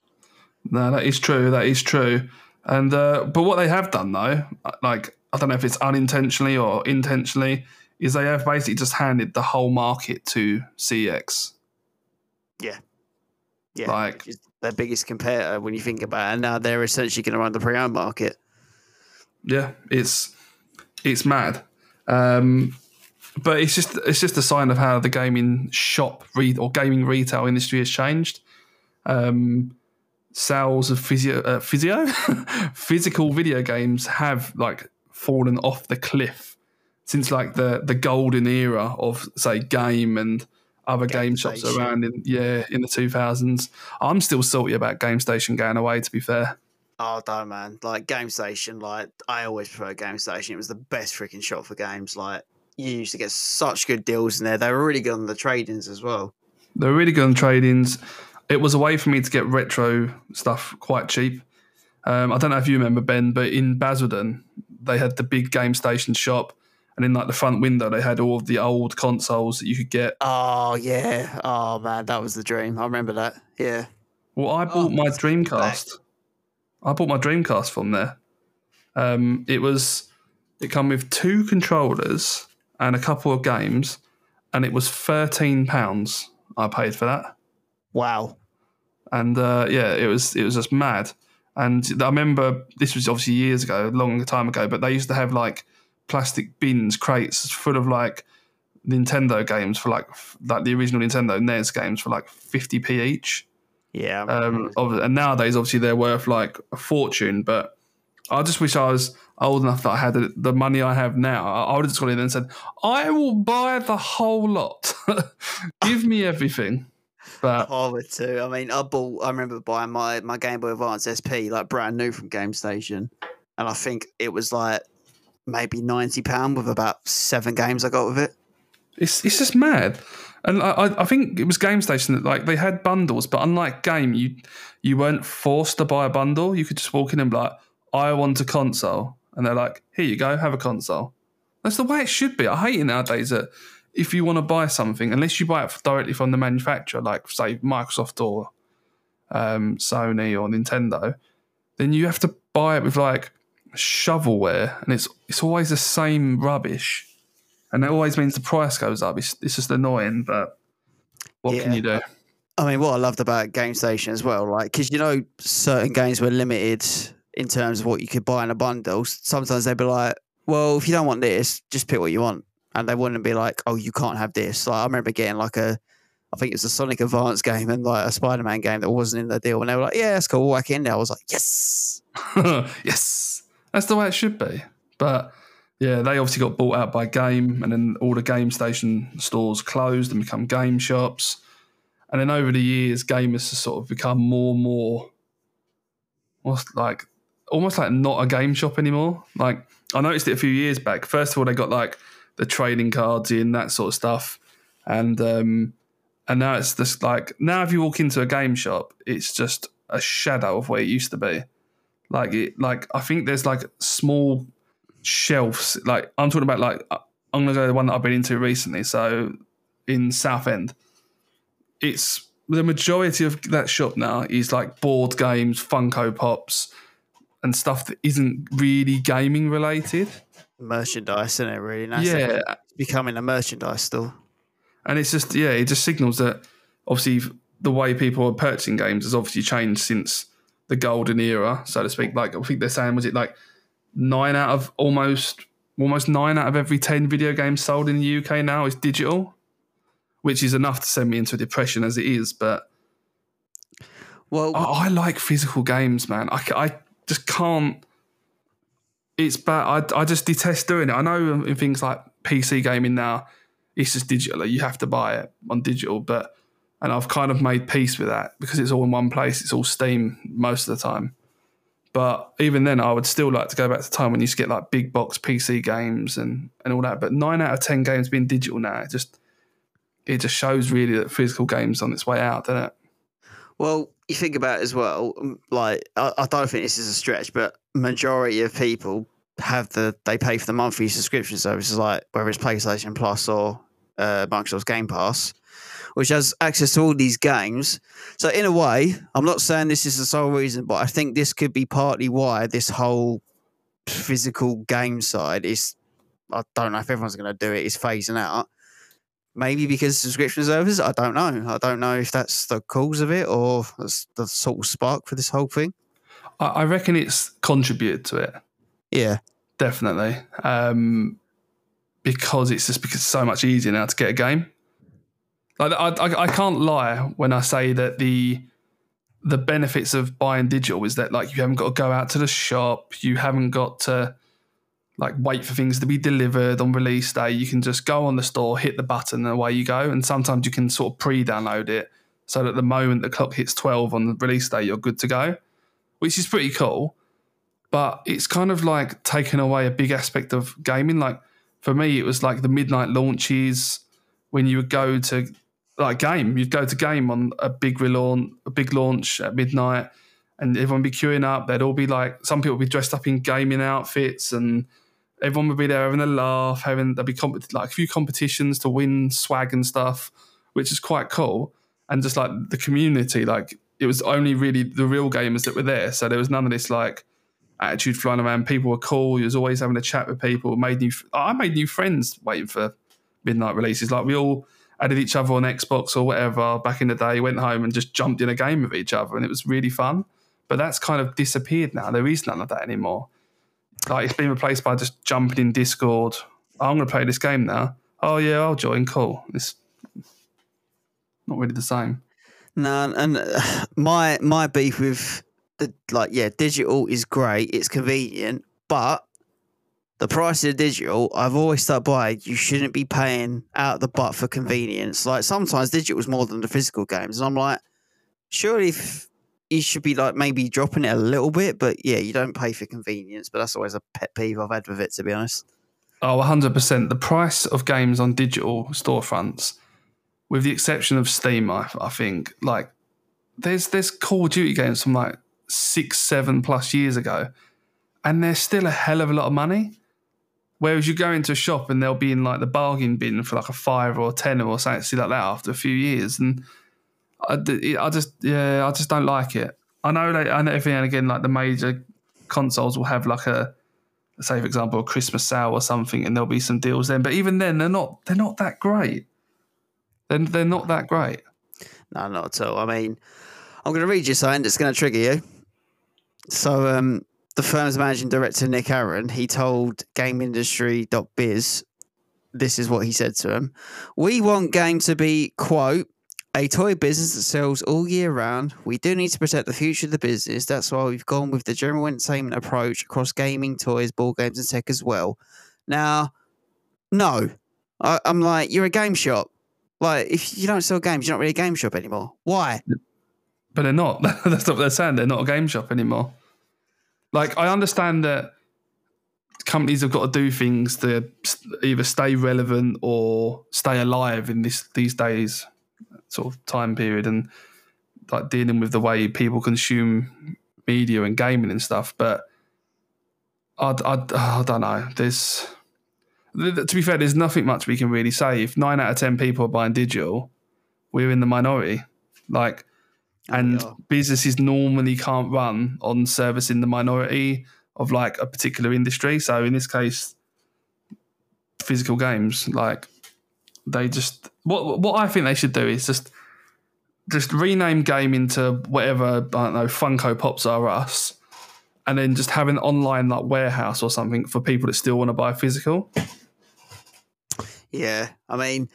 No, that is true. That is true. And uh, but what they have done though, like I don't know if it's unintentionally or intentionally, is they have basically just handed the whole market to CeX. Yeah, yeah, Like- their biggest competitor when you think about it. And now they're essentially going to run the pre-owned market. Yeah, it's it's mad. Um, but it's just it's just a sign of how the gaming shop re- or gaming retail industry has changed. Um, sales of physio, uh, physio physical video games have like fallen off the cliff since like the the golden era of say game and other game, Game shops around in yeah in the 2000s i'm still salty about game station going away to be fair Oh, don't man! Like Game Station, like I always prefer Game Station. It was the best freaking shop for games. Like you used to get such good deals in there. They were really good on the trade-ins as well. They're really good on trade-ins. It was a way for me to get retro stuff quite cheap. Um, I don't know if you remember Ben, but in Basildon they had the big game station shop, and in like the front window they had all of the old consoles that you could get. Oh yeah. Oh man, that was the dream. I remember that. Yeah. Well, I bought my Dreamcast. I bought my Dreamcast from there. Um, it was it come with two controllers and a couple of games, and it was thirteen pounds. I paid for that. Wow. and uh, yeah, it was it was just mad. And I remember this was obviously years ago, a long time ago, but they used to have like plastic bins, crates full of like Nintendo games for like like the original Nintendo NES games for like 50p each. Yeah. Um, and nowadays, obviously, they're worth like a fortune. But I just wish I was old enough that I had the, the money I have now. I, I would have just gone in and said, "I will buy the whole lot. Give me everything." But I would too. I mean, I bought. I remember buying my my Game Boy Advance SP like brand new from Game Station, and I think it was like maybe ninety pound with about seven games I got with it. it's it's just mad. And I, I- think it was Game Station that like they had bundles, but unlike Game, you you weren't forced to buy a bundle. You could just walk in and be like, "I want a console," and they're like, "Here you go, have a console." That's the way it should be. I hate it nowadays that if you want to buy something, unless you buy it directly from the manufacturer, like say Microsoft or um, Sony or Nintendo, then you have to buy it with like shovelware, and it's it's always the same rubbish, and that always means the price goes up. It's it's just annoying, but what can you do? I mean, what I loved about Game Station as well, like, because you know, certain games were limited in terms of what you could buy in a bundle. Sometimes they'd be like, well, if you don't want this, just pick what you want. And they wouldn't be like, oh, you can't have this. Like, I remember getting like a, I think it was a Sonic Advance game and like a Spider Man game that wasn't in the deal. And they were like, yeah, that's cool. Whack in there. I was like, yes. yes, that's the way it should be. But yeah, they obviously got bought out by Game, and then all the Game Station stores closed and become game shops. And then over the years, Game has sort of become more and more, what's like almost like not a game shop anymore. Like I noticed it a few years back. First of all, they got like the trading cards in that sort of stuff, and um, and now it's just like now if you walk into a game shop, it's just a shadow of where it used to be. Like it, like I think there's like small shelves. Like I'm talking about like uh, I'm gonna go to the one that I've been into recently. So in Southend, it's the majority of that shop now is like board games, Funko Pops, and stuff that isn't really gaming related. Merchandise, isn't it, really? That's yeah, becoming a merchandise store. and it's just yeah, it just signals that obviously the way people are purchasing games has obviously changed since the golden era, so to speak. Like I think they're saying was it like nine out of almost almost nine out of every ten video games sold in the UK now is digital, which is enough to send me into a depression as it is. But Well, I, I like physical games, man. I, I just can't. It's bad. I, I just detest doing it. I know in things like PC gaming now, it's just digital. You have to buy it on digital, but and I've kind of made peace with that because it's all in one place. It's all Steam most of the time. But even then, I would still like to go back to the time when you used to get like big box PC games and, and all that. But nine out of ten games being digital now, it just it just shows really that physical games on its way out, doesn't it? Well, you think about as well. Like, I, I don't think this is a stretch, but majority of people have the they pay for the monthly subscription services, like whether it's PlayStation Plus or uh, Microsoft's Game Pass, which has access to all these games. So, in a way, I'm not saying this is the sole reason, but I think this could be partly why this whole physical game side is. I don't know if everyone's going to do it. Is phasing out maybe because subscription services. I don't know. I don't know if that's the cause of it or that's the sort of spark for this whole thing. I, reckon it's contributed to it. Yeah, definitely. Um, because it's just because it's so much easier now to get a game. Like I, I, I can't lie when I say that the the benefits of buying digital is that like you haven't got to go out to the shop, you haven't got to like wait for things to be delivered on release day. You can just go on the store, hit the button, and away you go. And sometimes you can sort of pre-download it so that the moment the clock hits twelve on the release day, you're good to go, which is pretty cool but it's kind of like taken away a big aspect of gaming. Like for me, it was like the midnight launches when you would go to like game, you'd go to game on a big relaunch, a big launch at midnight, and everyone be queuing up. They'd all be like, some people would be dressed up in gaming outfits, and everyone would be there having a laugh, having there'd be comp- like a few competitions to win swag and stuff, which is quite cool. And just like the community, like it was only really the real gamers that were there, so there was none of this like attitude flying around. People were cool. You was always having a chat with people. Made new. I made new friends waiting for midnight releases. Like we all added each other on Xbox or whatever back in the day. Went home and just jumped in a game with each other, and it was really fun. But that's kind of disappeared now. There is none of that anymore. Like it's been replaced by just jumping in Discord. I'm going to play this game now. oh yeah, I'll join. Cool. It's not really the same. No, and uh, my my beef with the like, yeah, digital is great. It's convenient, but the price of digital, I've always stuck by. You shouldn't be paying out the butt for convenience. Like sometimes digital is more than the physical games, and I'm like, surely if you should be like maybe dropping it a little bit, but yeah, you don't pay for convenience. But that's always a pet peeve I've had with it, to be honest. Oh, 100%. The price of games on digital storefronts, with the exception of Steam, I, I think, like, there's there's Call of Duty games from like six, seven plus years ago, and they're still a hell of a lot of money. Whereas you go into a shop and they'll be in like the bargain bin for like a five or a ten or something like that after a few years, and I, I just yeah I just don't like it. I know like I know every now and again like the major consoles will have like a say for example a Christmas sale or something, and there'll be some deals then. But even then, they're not they're not that great. They're they're not that great. No, not at all. I mean, I'm going to read you something that's going to trigger you. So, um, the firm's managing director Nick Aaron, he told GameIndustry.biz, this is what he said to him: "We want game to be quote." A toy business that sells all year round. We do need to protect the future of the business. That's why we've gone with the general entertainment approach across gaming, toys, board games, and tech as well. Now, no, I, I'm like, you're a game shop. Like, if you don't sell games, you're not really a game shop anymore. Why? But they're not. That's not what they're saying. They're not a game shop anymore. Like I understand that companies have got to do things to either stay relevant or stay alive in this these days sort of time period and like dealing with the way people consume media and gaming and stuff. But I, I, I don't know. There's to be fair, there's nothing much we can really say. If nine out of ten people are buying digital, we're in the minority. Like, and businesses normally can't run on servicing the minority of like a particular industry. So in this case, physical games, like they just what what I think they should do is just just rename game into whatever I don't know Funko Pops are us, and then just have an online like warehouse or something for people that still want to buy physical. Yeah, I mean,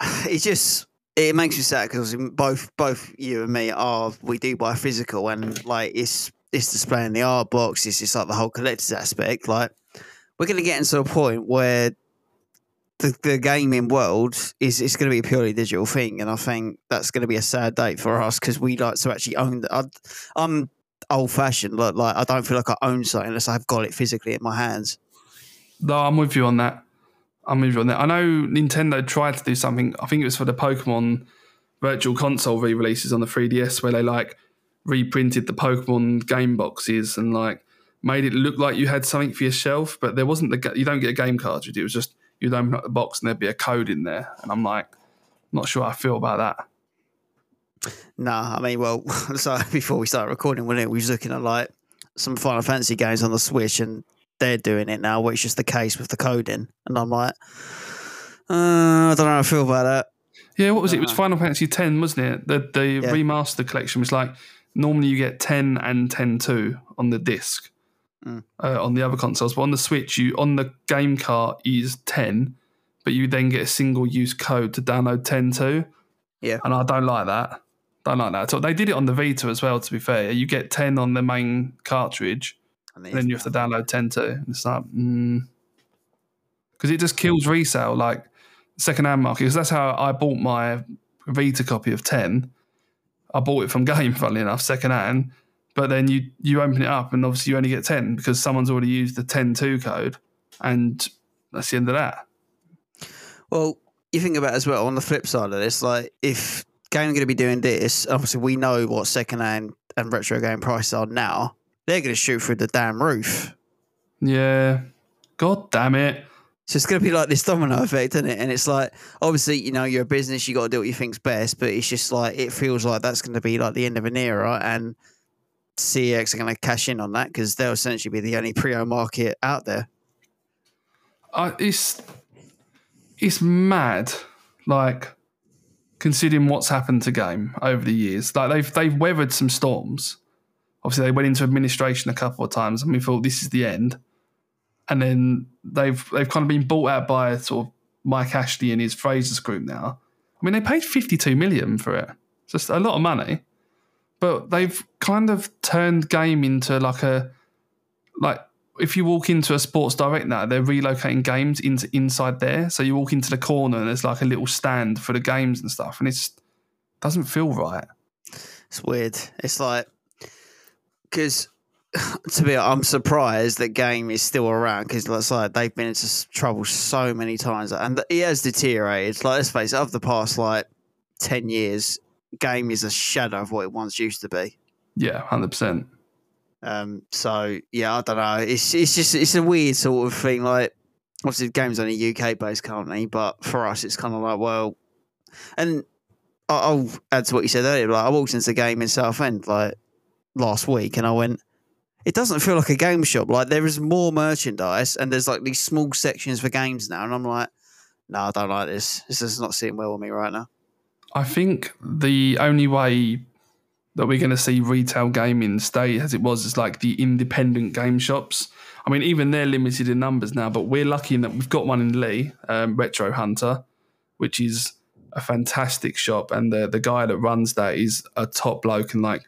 it just it makes me sad because both both you and me are we do buy physical and like it's it's displaying the art box. It's just like the whole collector's aspect. Like we're gonna get into a point where the, the gaming world is is going to be a purely digital thing, and I think that's going to be a sad day for us because we like to actually own. The, I, I'm old fashioned. Like, like I don't feel like I own something unless I've got it physically in my hands. No, I'm with you on that. I'm with you on that. I know Nintendo tried to do something. I think it was for the Pokemon Virtual Console re-releases on the 3DS, where they like reprinted the Pokemon game boxes and like made it look like you had something for yourself, but there wasn't the. You don't get a game cartridge. It was just you'd open up the box and there'd be a code in there, and I'm like, not sure how I feel about that. Nah, I mean, well, so before we started recording, when it we was looking at like some Final Fantasy games on the Switch, and they're doing it now, where it's just the case with the coding, and I'm like, uh, I don't know how I feel about that. Yeah, what was it? It was. Final Fantasy X, wasn't it? The the Yeah. remastered collection was like normally you get ten and 10-2 on the disc Mm. uh, on the other consoles, but on the Switch, you on the game cart is ten, but you then get a single use code to download 10-2. Yeah. and I don't like that. Don't like that at all. They did it on the Vita as well. To be fair, you get ten on the main cartridge, And then you have to download 10-2. It's like because it just kills resale like secondhand market. Because that's how I bought my Vita copy of ten. I bought it from Game, funnily enough, secondhand. But then you you open it up and obviously you only get ten because someone's already used the 10-2 code, and that's the end of that. Well, you think about it as well on the flip side of this, like if game going to be doing this, obviously we know what secondhand and retro game prices are now. They're going to shoot through the damn roof. Yeah, god damn it. So it's going to be like this domino effect, isn't it? And it's like, obviously, you know, you're a business, you got to do what you think's best, but it's just like, it feels like that's going to be like the end of an era. And CeX are going to cash in on that because they'll essentially be the only pre owned market out there. I, it's it's mad. Like considering what's happened to game over the years, like they've they've weathered some storms. Obviously, they went into administration a couple of times, and we thought this is the end. And then they've they've kind of been bought out by sort of Mike Ashley and his Frasers Group now. I mean, they paid 52 million for it. It's just a lot of money. But they've kind of turned game into like a like if you walk into a sports direct now, they're relocating games into inside there. So you walk into the corner and there's like a little stand for the games and stuff, and it doesn't feel right. It's weird. It's like because to be, honest, I'm surprised that game is still around because like, like they've been into trouble so many times, and it has deteriorated. Like let's face it, of the past like ten years, game is a shadow of what it once used to be. Yeah, hundred percent. Um, so yeah, I don't know. It's it's just it's a weird sort of thing. Like obviously, the game's only UK based currently, but for us, it's kind of like well, and I- I'll add to what you said earlier. Like I walked into the game in Southend like last week, and I went. It doesn't feel like a game shop. Like there is more merchandise, and there's like these small sections for games now, and I'm like, no, I don't like this. This is not sitting well with me right now. I think the only way that we're going to see retail gaming stay as it was is like the independent game shops. I mean, even they're limited in numbers now, but we're lucky in that we've got one in Lee, um, Retro Hunter, which is a fantastic shop, and the the guy that runs that is a top bloke and like.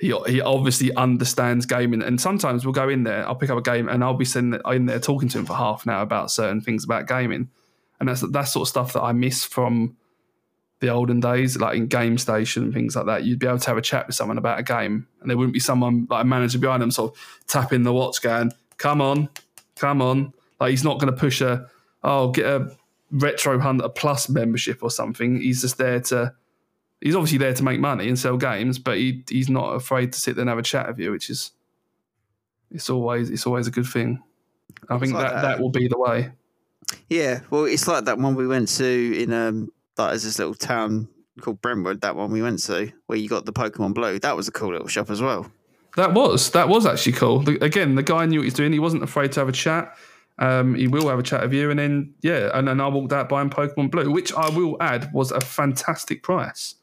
He, he obviously understands gaming, and sometimes we'll go in there. I'll pick up a game, and I'll be sitting in there talking to him for half an hour about certain things about gaming, and that's that sort of stuff that I miss from the olden days, like in Game Station and things like that, you'd be able to have a chat with someone about a game, and there wouldn't be someone like a manager behind them sort of tapping the watch, going, "Come on, come on!" Like he's not going to push a, "Oh, get a Retro Hunter Plus membership or something." He's just there to, he's obviously there to make money and sell games, but he he's not afraid to sit there and have a chat with you, which is, it's always it's always a good thing. I think like that, that. that will be the way. Yeah, well, it's like that one we went to in um, like there's this little town called Brentwood. That one we went to where you got the Pokemon Blue. That was a cool little shop as well. That was that was actually cool. The, again, the guy knew what he's doing. He wasn't afraid to have a chat. Um, he will have a chat with you, and then yeah, and then I walked out buying Pokemon Blue, which I will add was a fantastic price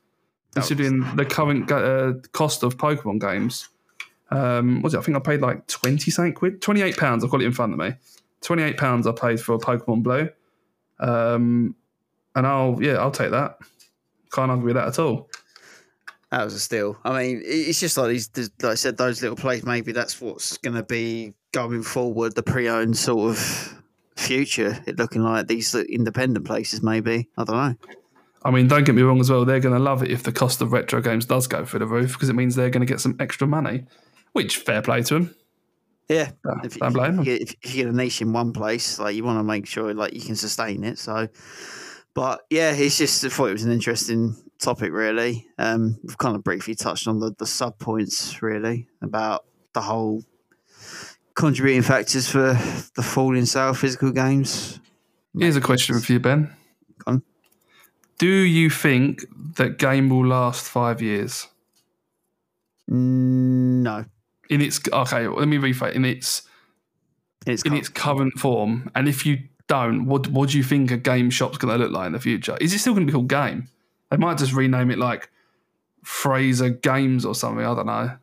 That was- considering the current uh, cost of Pokemon games. Um, was it? I think I paid like twenty something quid, twenty eight pounds. I've got it in front of me. Twenty eight pounds I paid for a Pokemon Blue, um, and I'll yeah I'll take that. Can't argue with that at all. That was a steal. I mean, it's just like these, like I said, those little plays. Maybe that's what's going to be going forward. The pre-owned sort of future. It looking like these independent places. Maybe I don't know. I mean, don't get me wrong as well. They're going to love it if the cost of retro games does go through the roof because it means they're going to get some extra money, which fair play to them. Yeah, Don't if, don't blame if, them. you if you get a niche in one place, like you want to make sure like you can sustain it. So, but yeah, it's just I thought it was an interesting topic. Really, um, we've kind of briefly touched on the the sub points really about the whole contributing factors for the fall in sale of physical games. Here's a question for you, Ben. Do you think that game will last five years Mm, No, in its okay? Let me rephrase in its it's in its current form. And if you don't, what what do you think a game shop's going to look like in the future? Is it still going to be called Game? They might just rename it like Fraser Games or something. I don't know.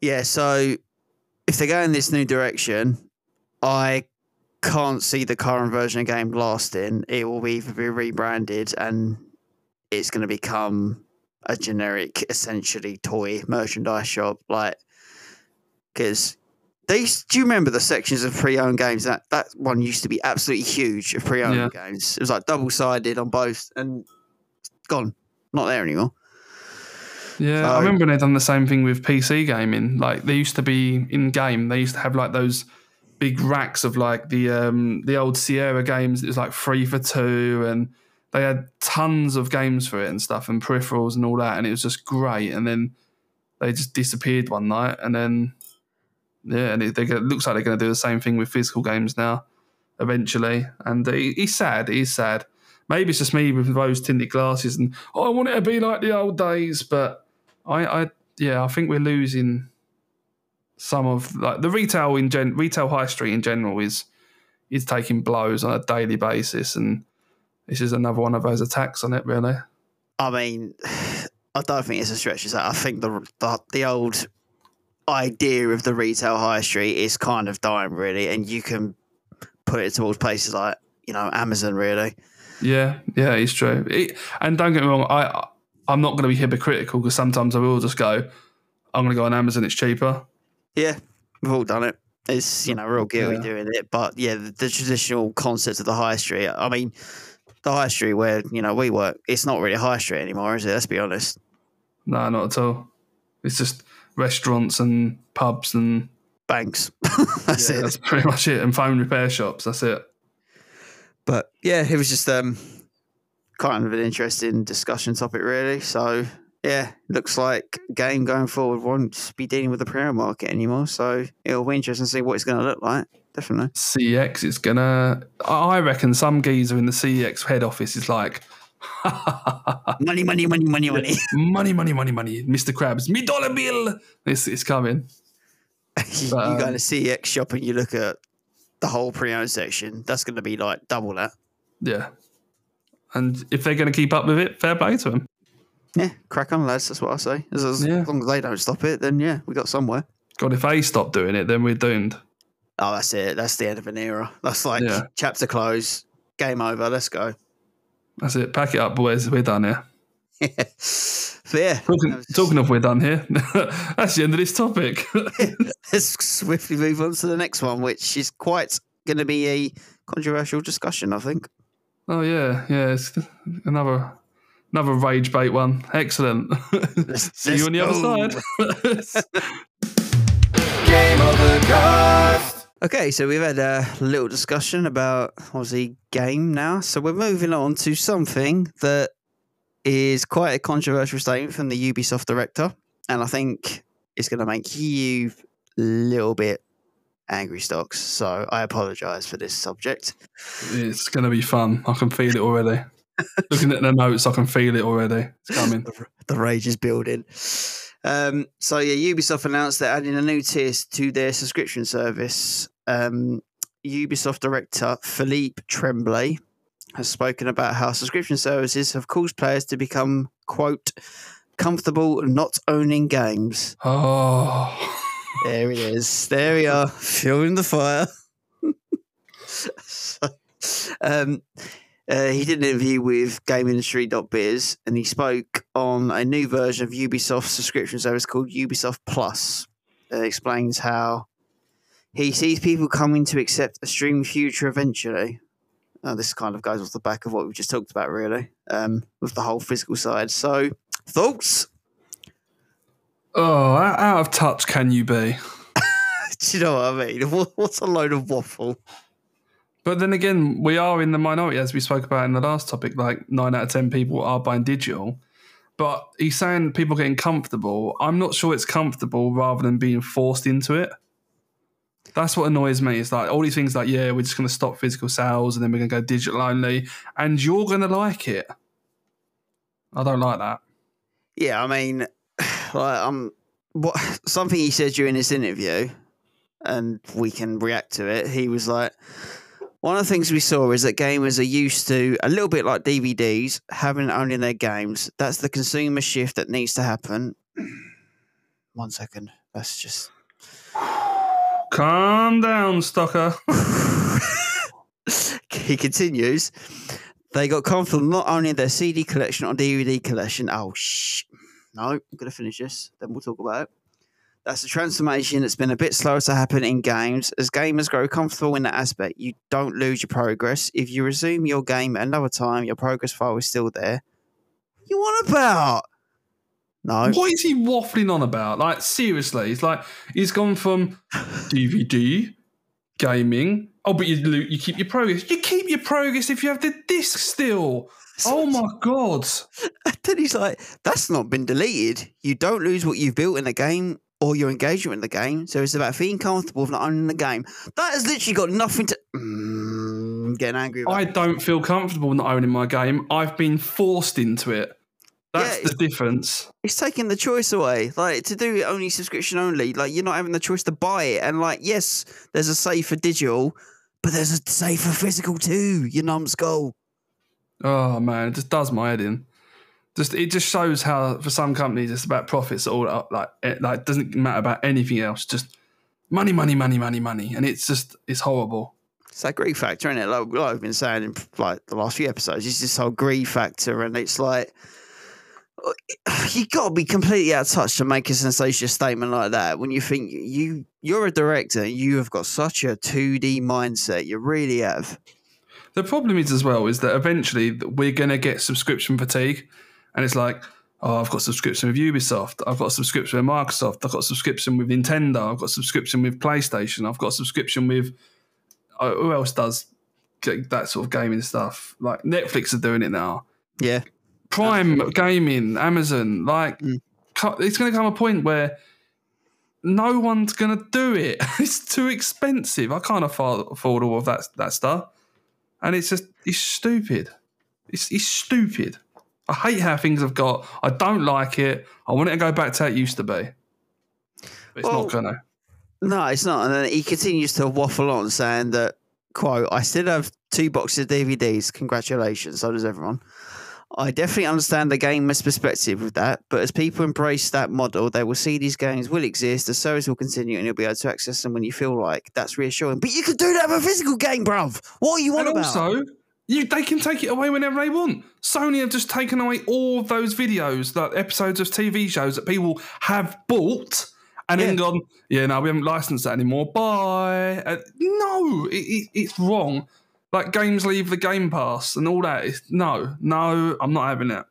Yeah, so if they go in this new direction, I can't see the current version of game lasting. It will either be rebranded and it's going to become a generic, essentially toy merchandise shop. Like, because these, do you remember the sections of pre-owned games? That that one used to be absolutely huge of pre-owned Yeah. games. It was like double-sided on both, and gone, not there anymore. Yeah, I remember when they done the same thing with PC gaming. Like they used to be in game, they used to have like those big racks of like the um the old Sierra games. It was like three for two, and they had tons of games for it and stuff, and peripherals and all that, and it was just great. And then they just disappeared one night, and then yeah, and it, they, it looks like they're going to do the same thing with physical games now, eventually. And uh, it, it's sad. He's sad. Maybe it's just me with those tinted glasses, and oh, I want it to be like the old days, but I, I yeah, I think we're losing some of like the retail in gen retail high street in general is is taking blows on a daily basis, and this is another one of those attacks on it. Really, I mean, I don't think it's a stretch to say. I think the, the the old idea of the retail high street is kind of dying, really, and you can put it towards places like you know Amazon really. Yeah, yeah, it's true. It, and don't get me wrong, I I'm not going to be hypocritical because sometimes I will just go, I'm going to go on Amazon. It's cheaper. Yeah, we've all done it. It's you know real guilty Yeah. doing it, but yeah, the, the traditional concept of the high street. I mean, the high street where you know we work, it's not really a high street anymore, is it? Let's be honest. No, not at all. It's just restaurants and pubs and Banks, that's yeah, it. that's pretty much it. And phone repair shops. That's it. But yeah, it was just um kind of an interesting discussion topic, really. So yeah, looks like game going forward won't be dealing with the prayer market anymore. So it'll be interesting to see what it's going to look like. Definitely. CeX is gonna. I reckon some geezer in the CeX head office is like, Money, money, money, money, money. money, money, money, money. Mr. Krabs, me dollar bill. It's it's coming. you, But, you go um, to CeX shop and you look at the whole pre-owned section. That's going to be like double that. Yeah. And if they're going to keep up with it, fair play to them. Yeah, crack on, lads. That's what I say. As, as Yeah. long as they don't stop it, then yeah, we got somewhere. God, if they stop doing it, then we're doomed. Oh, that's it. That's the end of an era. That's like Yeah. chapter close, game over. Let's go. That's it. Pack it up, boys. We're done here. yeah, Talking, was- talking of we're done here, that's the end of this topic. let's swiftly move on to the next one, which is quite going to be a controversial discussion, I think. oh yeah, yeah. It's another another rage bait one. Excellent. See you on the other side. Game Overcast. Okay, so we've had a little discussion about Aussie game now. So we're moving on to something that is quite a controversial statement from the Ubisoft director, and I think it's going to make you a little bit angry, stocks. So I apologise for this subject. it's going to be fun. I can feel it already. Looking at the notes, I can feel it already. It's coming. the, the rage is building. Um, so yeah, Ubisoft announced they're adding a new tier to their subscription service. Um, Ubisoft director Philippe Tremblay has spoken about how subscription services have caused players to become quote comfortable not owning games. Oh, There it is. There we are, fueling the fire. So, um, uh, he did an interview with GameIndustry.biz and he spoke on a new version of Ubisoft's subscription service called Ubisoft Plus. It explains how he sees people coming to accept a stream future eventually. Uh, this kind of goes off the back of what we've just talked about, really, um, with the whole physical side. So, thoughts? oh, how out of touch can you be? Do you know what I mean? What's a load of waffle? But then again, we are in the minority, as we spoke about in the last topic. Like nine out of ten people are buying digital, but he's saying people getting comfortable. I'm not sure it's comfortable rather than being forced into it. That's what annoys me. It's like all these things like, yeah, we're just going to stop physical sales and then we're going to go digital only, and you're going to like it. I don't like that. Yeah, I mean, like um, what something he said during this interview, and we can react to it. He was like, one of the things we saw is that gamers are used to a little bit like DVDs having it only in their games. That's the consumer shift that needs to happen. One second, that's just. Calm down, Stocker. he continues. They got comfortable not only in their CD collection or DVD collection. Oh, shh. No, I'm going to finish this. Then we'll talk about it. That's a transformation that's been a bit slower to happen in games. As gamers grow comfortable in that aspect, you don't lose your progress. If you resume your game at another time, your progress file is still there. You want about? No. What is he waffling on about? Like seriously, it's like he's gone from DVD, gaming. Oh, but you you keep your progress. You keep your progress if you have the disc still. Oh my god! then he's like, that's not been deleted. You don't lose what you've built in the game or your engagement in the game. So it's about feeling comfortable with not owning the game. That has literally got nothing to. Mm, I'm getting angry about I don't feel comfortable not owning my game. I've been forced into it. That's Yeah, the difference. It's taking the choice away. Like to do it only subscription only. Like you're not having the choice to buy it. And like, yes, there's a save for digital, but there's a save for physical too. You numbskull. Oh man, it just does my head in. Just it just shows how for some companies it's about profits all up. Like it like doesn't matter about anything else. Just money, money, money, money, money, and it's just it's horrible. It's that greed factor, isn't it? Like, like I've been saying in like the last few episodes, it's this whole greed factor, and it's like you got to be completely out of touch to make a sensational statement like that. When you think you you're a director, and you have got such a two D mindset, you really have. The problem is as well is that eventually we're going to get subscription fatigue, and it's like, oh, I've got subscription with Ubisoft, I've got subscription with Microsoft, I've got subscription with Nintendo, I've got subscription with PlayStation, I've got subscription with uh, who else does that sort of gaming stuff? Like Netflix are doing it now. Yeah, Prime Gaming, Amazon, like Mm. it's going to come a point where no one's going to do it. It's too expensive. I can't afford, afford all of that that stuff, and it's just it's stupid. It's it's stupid. I hate how things have got. I don't like it. I want it to go back to how it used to be, but it's Well, not gonna. No, it's not. And then he continues to waffle on saying that, quote, I still have two boxes of DVDs. Congratulations. So does everyone. I definitely understand the gamer's perspective with that, but as people embrace that model, they will see these games will exist, the service will continue, and you'll be able to access them when you feel like. That's reassuring. But you could do that with a physical game, bruv. What are you on And about? also, you they can take it away whenever they want. Sony have just taken away all those videos, like episodes of TV shows that people have bought, and then gone, yeah, no, we haven't licensed that anymore. Bye. Uh, no, it, it, it's wrong. Like games leave the Game Pass and all that. It's, no, no, I'm not having it.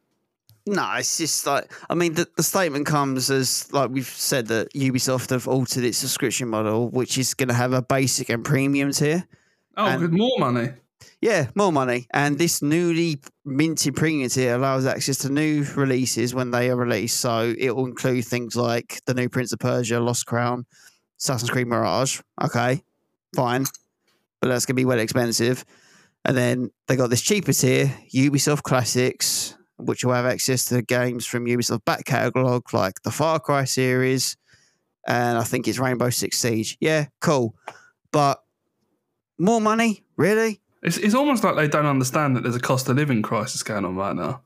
No, it's just like I mean the, the statement comes as like we've said that Ubisoft have altered its subscription model, which is going to have a basic and premium tier. Oh, And- good, more money. Yeah, more money. And this newly minted premium tier allows access to new releases when they are released. So it will include things like the new Prince of Persia, Lost Crown, Assassin's Creed Mirage. Okay, fine. But that's going to be well expensive. And then they got this cheaper tier, Ubisoft Classics, which will have access to games from Ubisoft back catalogue like the Far Cry series. And I think it's Rainbow Six Siege. Yeah, cool. But more money? Really? It's, it's almost like they don't understand that there's a cost of living crisis going on right now.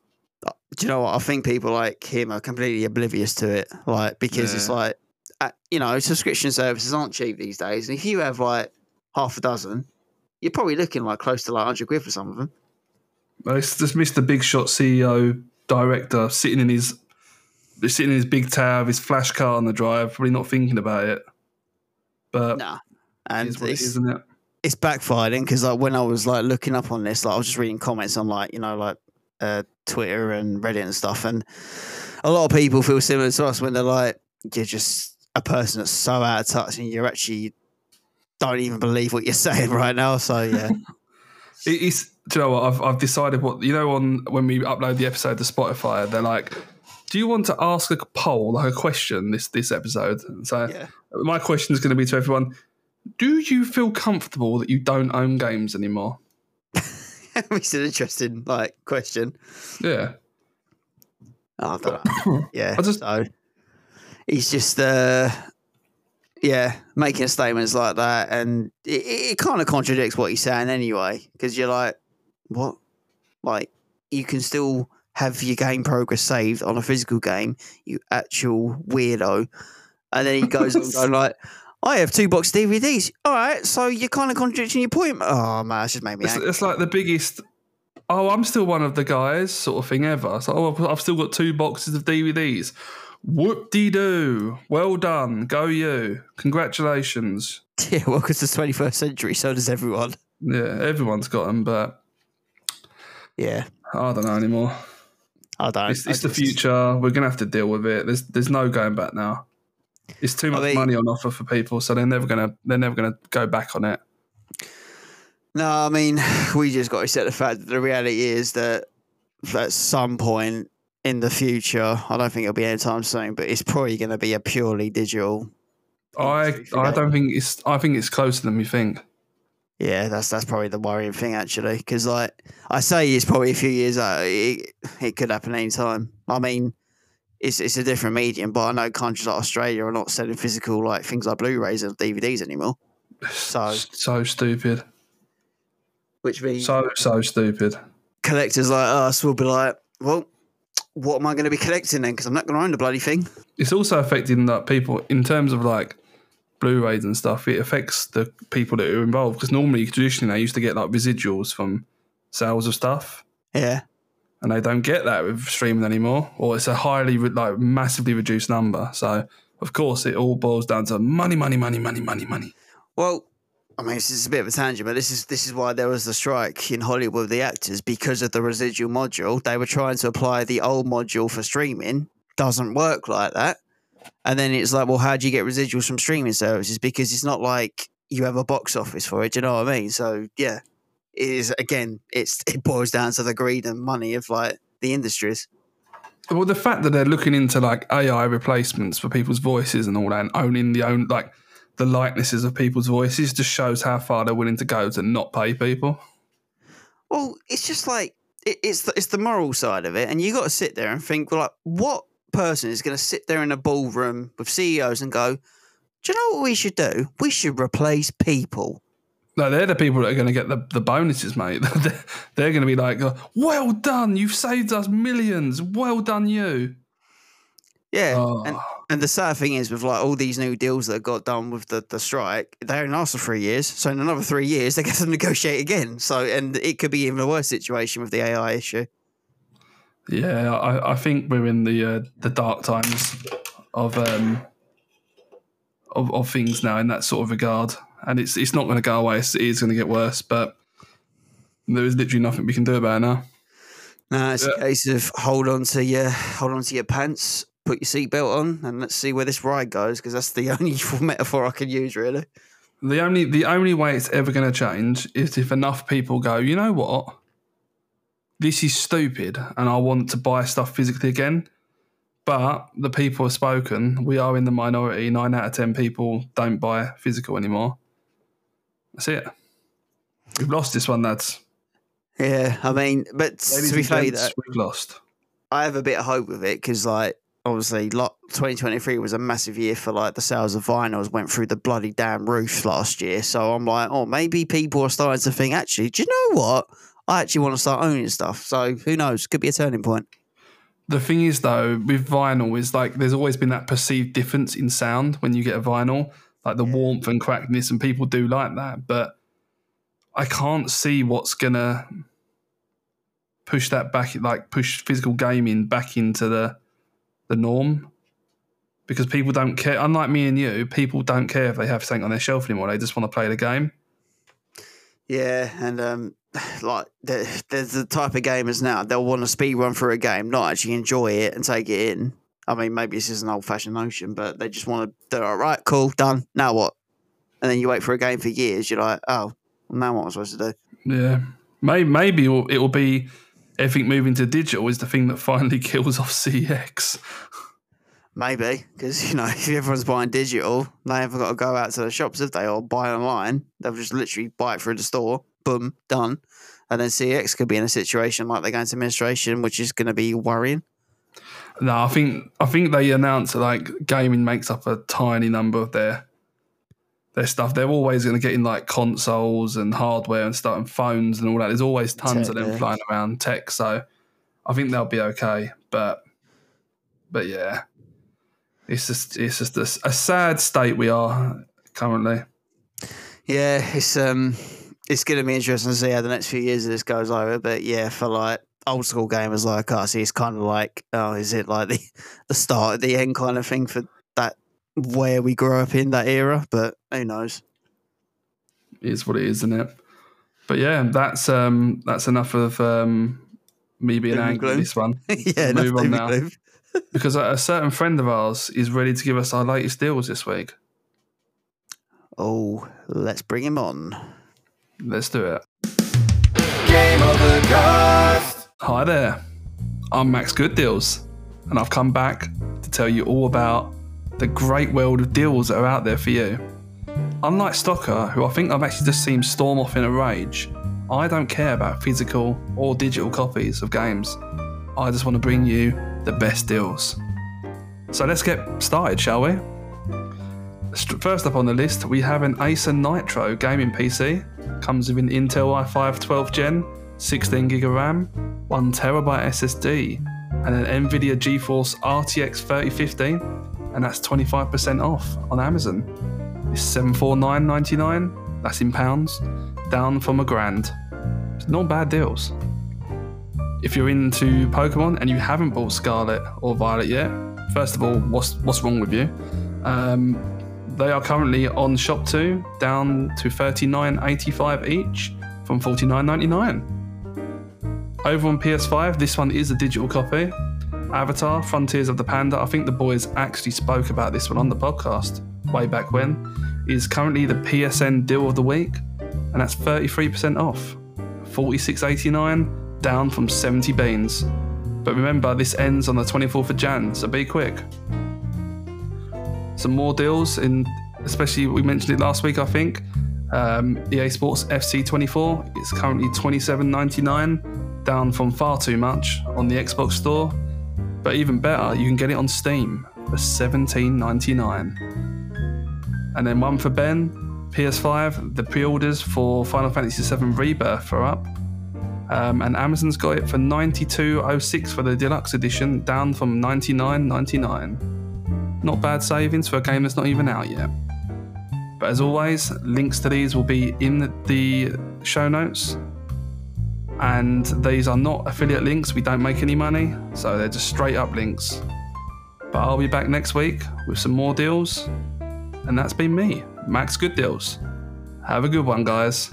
do you know what? I think people like him are completely oblivious to it. Like because it's like, uh, you know, subscription services aren't cheap these days, and if you have like half a dozen, you're probably looking like close to like hundred quid for some of them. Well, It's just Mr. Big Shot CEO director sitting in his sitting in his big tower, with his flash car on the drive, probably not thinking about it. But Nah, and is what it's, isn't it? It's backfiring because like when I was like looking up on this, like I was just reading comments on like you know like uh, Twitter and Reddit and stuff, and a lot of people feel similar to us when they're like, you're just a person that's so out of touch, and you're actually don't even believe what you're saying right now. So yeah. It- It's. Do you know what? I've I've decided what you know on when we upload the episode to Spotify, they're like, "Do you want to ask a poll, like a question this this episode?" And so Yeah. my question is going to be to everyone: Do you feel comfortable that you don't own games anymore? it's an interesting like question. Yeah. Oh, I don't know. Yeah. I just- so he's just uh yeah, making statements like that and it, it kind of contradicts what he's saying anyway. Because you're like, what? Like, you can still have your game progress saved on a physical game, you actual weirdo. And then he goes on going like I have two box DVDs. All right, so you're kind of contradicting your point. Oh man, that's just made me It's, it's like the biggest. Oh, I'm still one of the guys, sort of thing ever. So oh, I've- I've still got two boxes of DVDs. Whoop de doo. Well done. Go you. Congratulations. Yeah, welcome to the 21st century. So does everyone. Yeah, everyone's got them, but Yeah, I don't know anymore. I don't. It's, I the future. We're gonna have to deal with it. There's there's no going back now. It's too much mean- money on offer for people, so they're never gonna they're never gonna go back on it. No, I mean, we just got to accept the fact that the reality is that at some point in the future, I don't think it'll be anytime soon, but it's probably going to be a purely digital. I I don't think it's I think it's closer than we think. Yeah, that's that's probably the worrying thing actually, because like I say, it's probably a few years out. It, it could happen anytime. I mean, it's it's a different medium, but I know countries like Australia are not selling physical like things like Blu-rays and DVDs anymore. So, So stupid. which means So so stupid. collectors like us will be like, well, what am I going to be collecting then? Because I'm not going to own the bloody thing. It's also affecting that people in terms of like Blu-rays and stuff, it affects the people that are involved. Because normally, traditionally, they used to get like residuals from sales of stuff, Yeah. And they don't get that with streaming anymore, or it's a highly like massively reduced number. So, of course, it all boils down to money, money, money, money, money, money. Well, I mean, this is a bit of a tangent, but this is this is why there was the strike in Hollywood with the actors because of the residual module. They were trying to apply the old module for streaming. Doesn't work like that. And then it's like, well, how do you get residuals from streaming services? Because it's not like you have a box office for it. Do you know what I mean? So yeah, is again. It's it boils down to the greed and money of like the industries. Well, the fact that they're looking into like AI replacements for people's voices and all that, and owning the own like the likenesses of people's voices, just shows how far they're willing to go to not pay people. Well, it's just like it, it's the, it's the moral side of it, and you got to sit there and think, well, like, what person is going to sit there in a ballroom with CEOs and go, "Do you know what we should do? We should replace people." No, they're the people that are going to get the, the bonuses, mate. they're going to be like, "Well done, you've saved us millions. Well done, you." Yeah, Oh. and and the sad thing is with like all these new deals that got done with the, the strike, they only last for three years. So in another three years, they get to negotiate again. So and it could be even a worse situation with the AI issue. Yeah, I, I think we're in the uh, the dark times of um of, of things now in that sort of regard, and it's it's not going to go away. It's, it is going to get worse, but there is literally nothing we can do about it now. No, it's Yeah. a case of hold on to your hold on to your pants, put your seatbelt on, and let's see where this ride goes. Because that's the only metaphor I can use, really. The only the only way it's ever going to change is if enough people go, you know what, this is stupid, and I want to buy stuff physically again. But the people have spoken. We are in the minority. Nine out of ten people don't buy physical anymore. That's it. We've lost this one, lads. Yeah, I mean, but Ladies to be fair, that we've lost. I have a bit of hope with it because, like, obviously, lot 2023 was a massive year for like the sales of vinyls went through the bloody damn roof last year. So I'm like, oh, maybe people are starting to think, actually, do you know what? I actually want to start owning stuff. So who knows? Could be a turning point. The thing is, though, with vinyl, is like there's always been that perceived difference in sound when you get a vinyl, like the warmth and crackness, and people do like that. But I can't see what's gonna push that back, like push physical gaming back into the the norm, because people don't care. Unlike me and you, people don't care if they have something on their shelf anymore. They just want to play the game. Yeah, and um, like there- there's the type of gamers now they'll want to speed run through a game, not actually enjoy it and take it in. I mean, maybe this is an old fashioned notion, but they just want to do it. all right, cool, done. Now what? And then you wait for a game for years. You're like, oh, now what am I supposed to do? Yeah, maybe maybe it will, it will be everything moving to digital is the thing that finally kills off CeX. Maybe because you know if everyone's buying digital, they haven't got to go out to the shops if they or buy online. They'll just literally buy it through the store. Boom, done. And then CeX could be in a situation like they're going to administration, which is going to be worrying. No, I think I think they announced that, like gaming makes up a tiny number of their their stuff. They're always going to get in like consoles and hardware and stuff and phones and all that. There's always tons of them yeah. flying around tech, so I think they'll be okay. But but yeah, it's just it's just a, a sad state we are currently. Yeah, it's um, it's going to be interesting to see how the next few years of this goes over. But yeah, for like old school gamers like us, it's kind of like, oh, is it like the the start at the end kind of thing for that where we grew up in that era? But who knows? It is what it is, isn't it? But yeah, that's um that's enough of um me being Doom angry at this one. yeah, Move on now. because a a certain friend of ours is ready to give us our latest deals this week. Oh, let's bring him on. Let's do it. Game of the Overcast. Hi there, I'm Max Good Deals, and I've come back to tell you all about the great world of deals that are out there for you. Unlike Stocker, who I think I've actually just seen storm off in a rage, I don't care about physical or digital copies of games. I just want to bring you the best deals. So let's get started, shall we? First up on the list, we have an Acer Nitro gaming PC. Comes with an Intel i5 12th Gen, 16 GB RAM, 1 TB SSD, and an Nvidia GeForce RTX 3050, and that's 25% off on Amazon. ninety nine. That's in pounds, down from a grand. It's not bad deals. If you're into Pokemon and you haven't bought Scarlet or Violet yet, first of all, what's what's wrong with you? Um, they are currently on ShopTo, down to thirty nine eighty five each from forty nine ninety nine. Over on PS5, this one is a digital copy. Avatar, Frontiers of the Panda. I think the boys actually spoke about this one on the podcast way back when. Is currently the PSN deal of the week, and that's 33% off. 46.89, down from 70 beans. But remember, this ends on the 24th of Jan, so be quick. Some more deals in, especially we mentioned it last week, I think. Um, EA Sports FC 24 is currently 27.99, down from far too much on the Xbox Store. But even better, you can get it on Steam for 17.99. And then one for Ben, PS5. The pre-orders for Final Fantasy VII Rebirth are up, um, and Amazon's got it for 92.06 for the deluxe edition, down from 99.99. Not bad savings for a game that's not even out yet. But as always, links to these will be in the show notes. And these are not affiliate links, we don't make any money, so they're just straight up links. But I'll be back next week with some more deals. And that's been me, Max Good Deals. Have a good one, guys.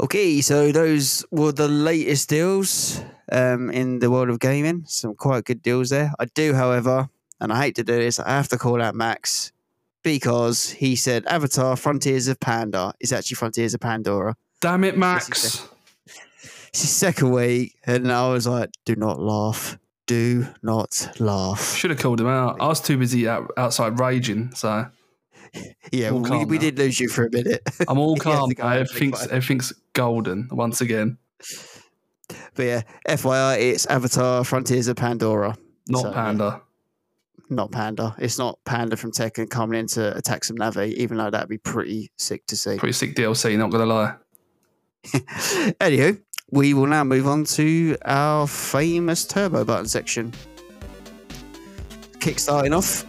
Okay, so those were the latest deals um, in the world of gaming. Some quite good deals there. I do, however, and I hate to do this, I have to call out Max because he said Avatar Frontiers of Panda is actually Frontiers of Pandora. Damn it, Max. It's his second week, and I was like, do not laugh. Do not laugh. Should have called him out. I was too busy out, outside raging, so Yeah, All we, we did lose you for a minute. I'm all calm. to go now. out and Everything's, think everything's golden once again. But yeah, FYI, it's Avatar Frontiers of Pandora. Not So. Panda. Not Panda. It's not Panda from Tekken coming in to attack some Na'vi, even though that'd be pretty sick to see. Pretty sick DLC, not going to lie. Anywho, we will now move on to our famous turbo button section. Kickstarting off,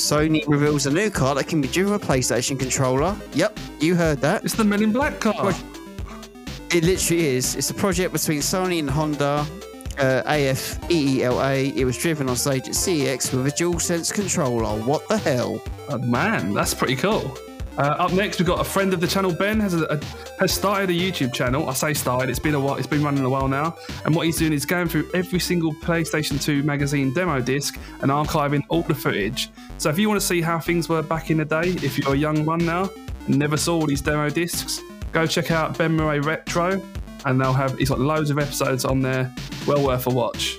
Sony reveals a new car that can be driven with a PlayStation controller. Yep, you heard that. It's the Men in Black car. It literally is. It's a project between Sony and Honda. Uh, AFEELA. It was driven on stage at CES with a DualSense controller. What the hell? Oh, man, that's pretty cool. Uh, up next, we've got a friend of the channel, Ben, has a, a, has started a YouTube channel. I say started; it's been a while. It's been running a while now. And what he's doing is going through every single PlayStation 2 magazine demo disc and archiving all the footage. So if you want to see how things were back in the day, if you're a young one now and never saw all these demo discs, go check out Ben Murray Retro, and they'll have. He's got loads of episodes on there. Well worth a watch.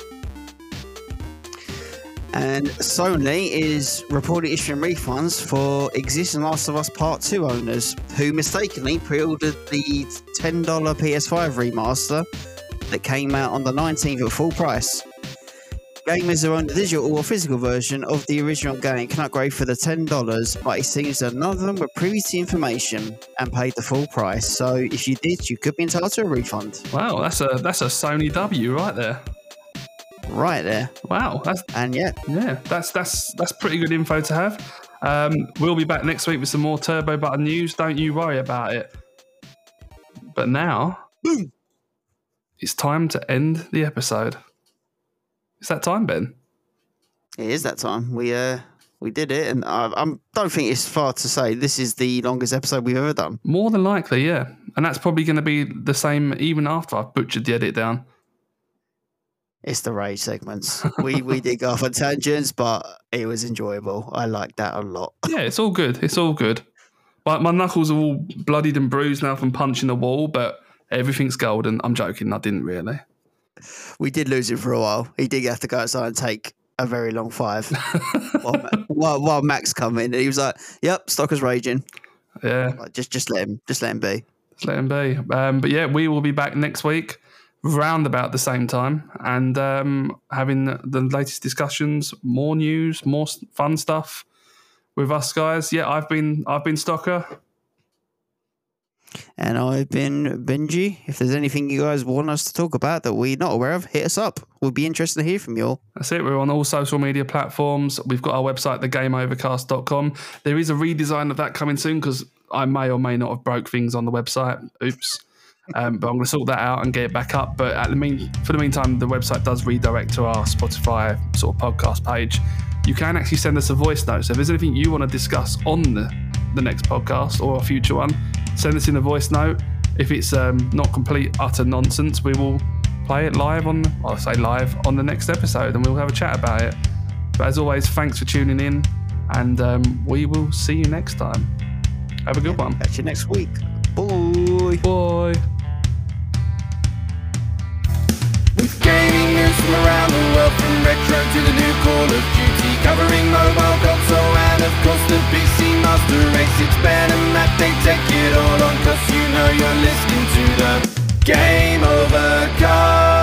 And Sony is reportedly issuing refunds for existing Last of Us Part 2 owners who mistakenly pre ordered the $10 PS5 remaster that came out on the 19th at full price. Gamers who own the digital or physical version of the original game can upgrade for the $10, but it seems that none of them were privy to information and paid the full price. So if you did, you could be entitled to a refund. Wow, that's a that's a Sony W right there. Right there. Wow, that's And yeah, Yeah, that's that's that's pretty good info to have. Um, we'll be back next week with some more Turbo Button news. Don't you worry about it. But now, Boom. it's time to end the episode. It's that time, Ben. It is that time. We uh we did it, and I I'm, don't think it's far to say this is the longest episode we've ever done. More than likely, yeah. And that's probably going to be the same even after I've butchered the edit down. It's the rage segments. we we did go off on tangents, but it was enjoyable. I liked that a lot. Yeah, it's all good. It's all good. My, my knuckles are all bloodied and bruised now from punching the wall, but everything's golden. I'm joking. I didn't really. We did lose him for a while. He did have to go outside and take a very long five while, while, while Max come in. And he was like, "Yep, Stocker's raging. Yeah. Like, just just let him just let him be." Just let him be. Um, but yeah, we will be back next week, round about the same time, and um, having the latest discussions, more news, more fun stuff with us guys. Yeah, I've been I've been Stocker. And I've been Benji. If there's anything you guys want us to talk about that we're not aware of, hit us up. We'd be interested to hear from you all. That's it. We're on all social media platforms. We've got our website, thegameovercast.com. There is a redesign of that coming soon because I may or may not have broke things on the website. Oops. Um, but I'm going to sort that out and get it back up. But at the mean, for the meantime, the website does redirect to our Spotify sort of podcast page. You can actually send us a voice note. So if there's anything you want to discuss on the, the next podcast or a future one, send us in a voice note. If it's um, not complete utter nonsense, we will play it live on, I'll say live on the next episode, and we'll have a chat about it. But as always, thanks for tuning in, and um, we will see you next time. Have a good one. Catch you next week. Bye. Bye. With gaming news from around the world, from retro to the new Call of Duty, covering mobile console and of course the PC Master Race. It's Ben and Matt, they take it all on, cause you know you're listening to the Game Over Cast.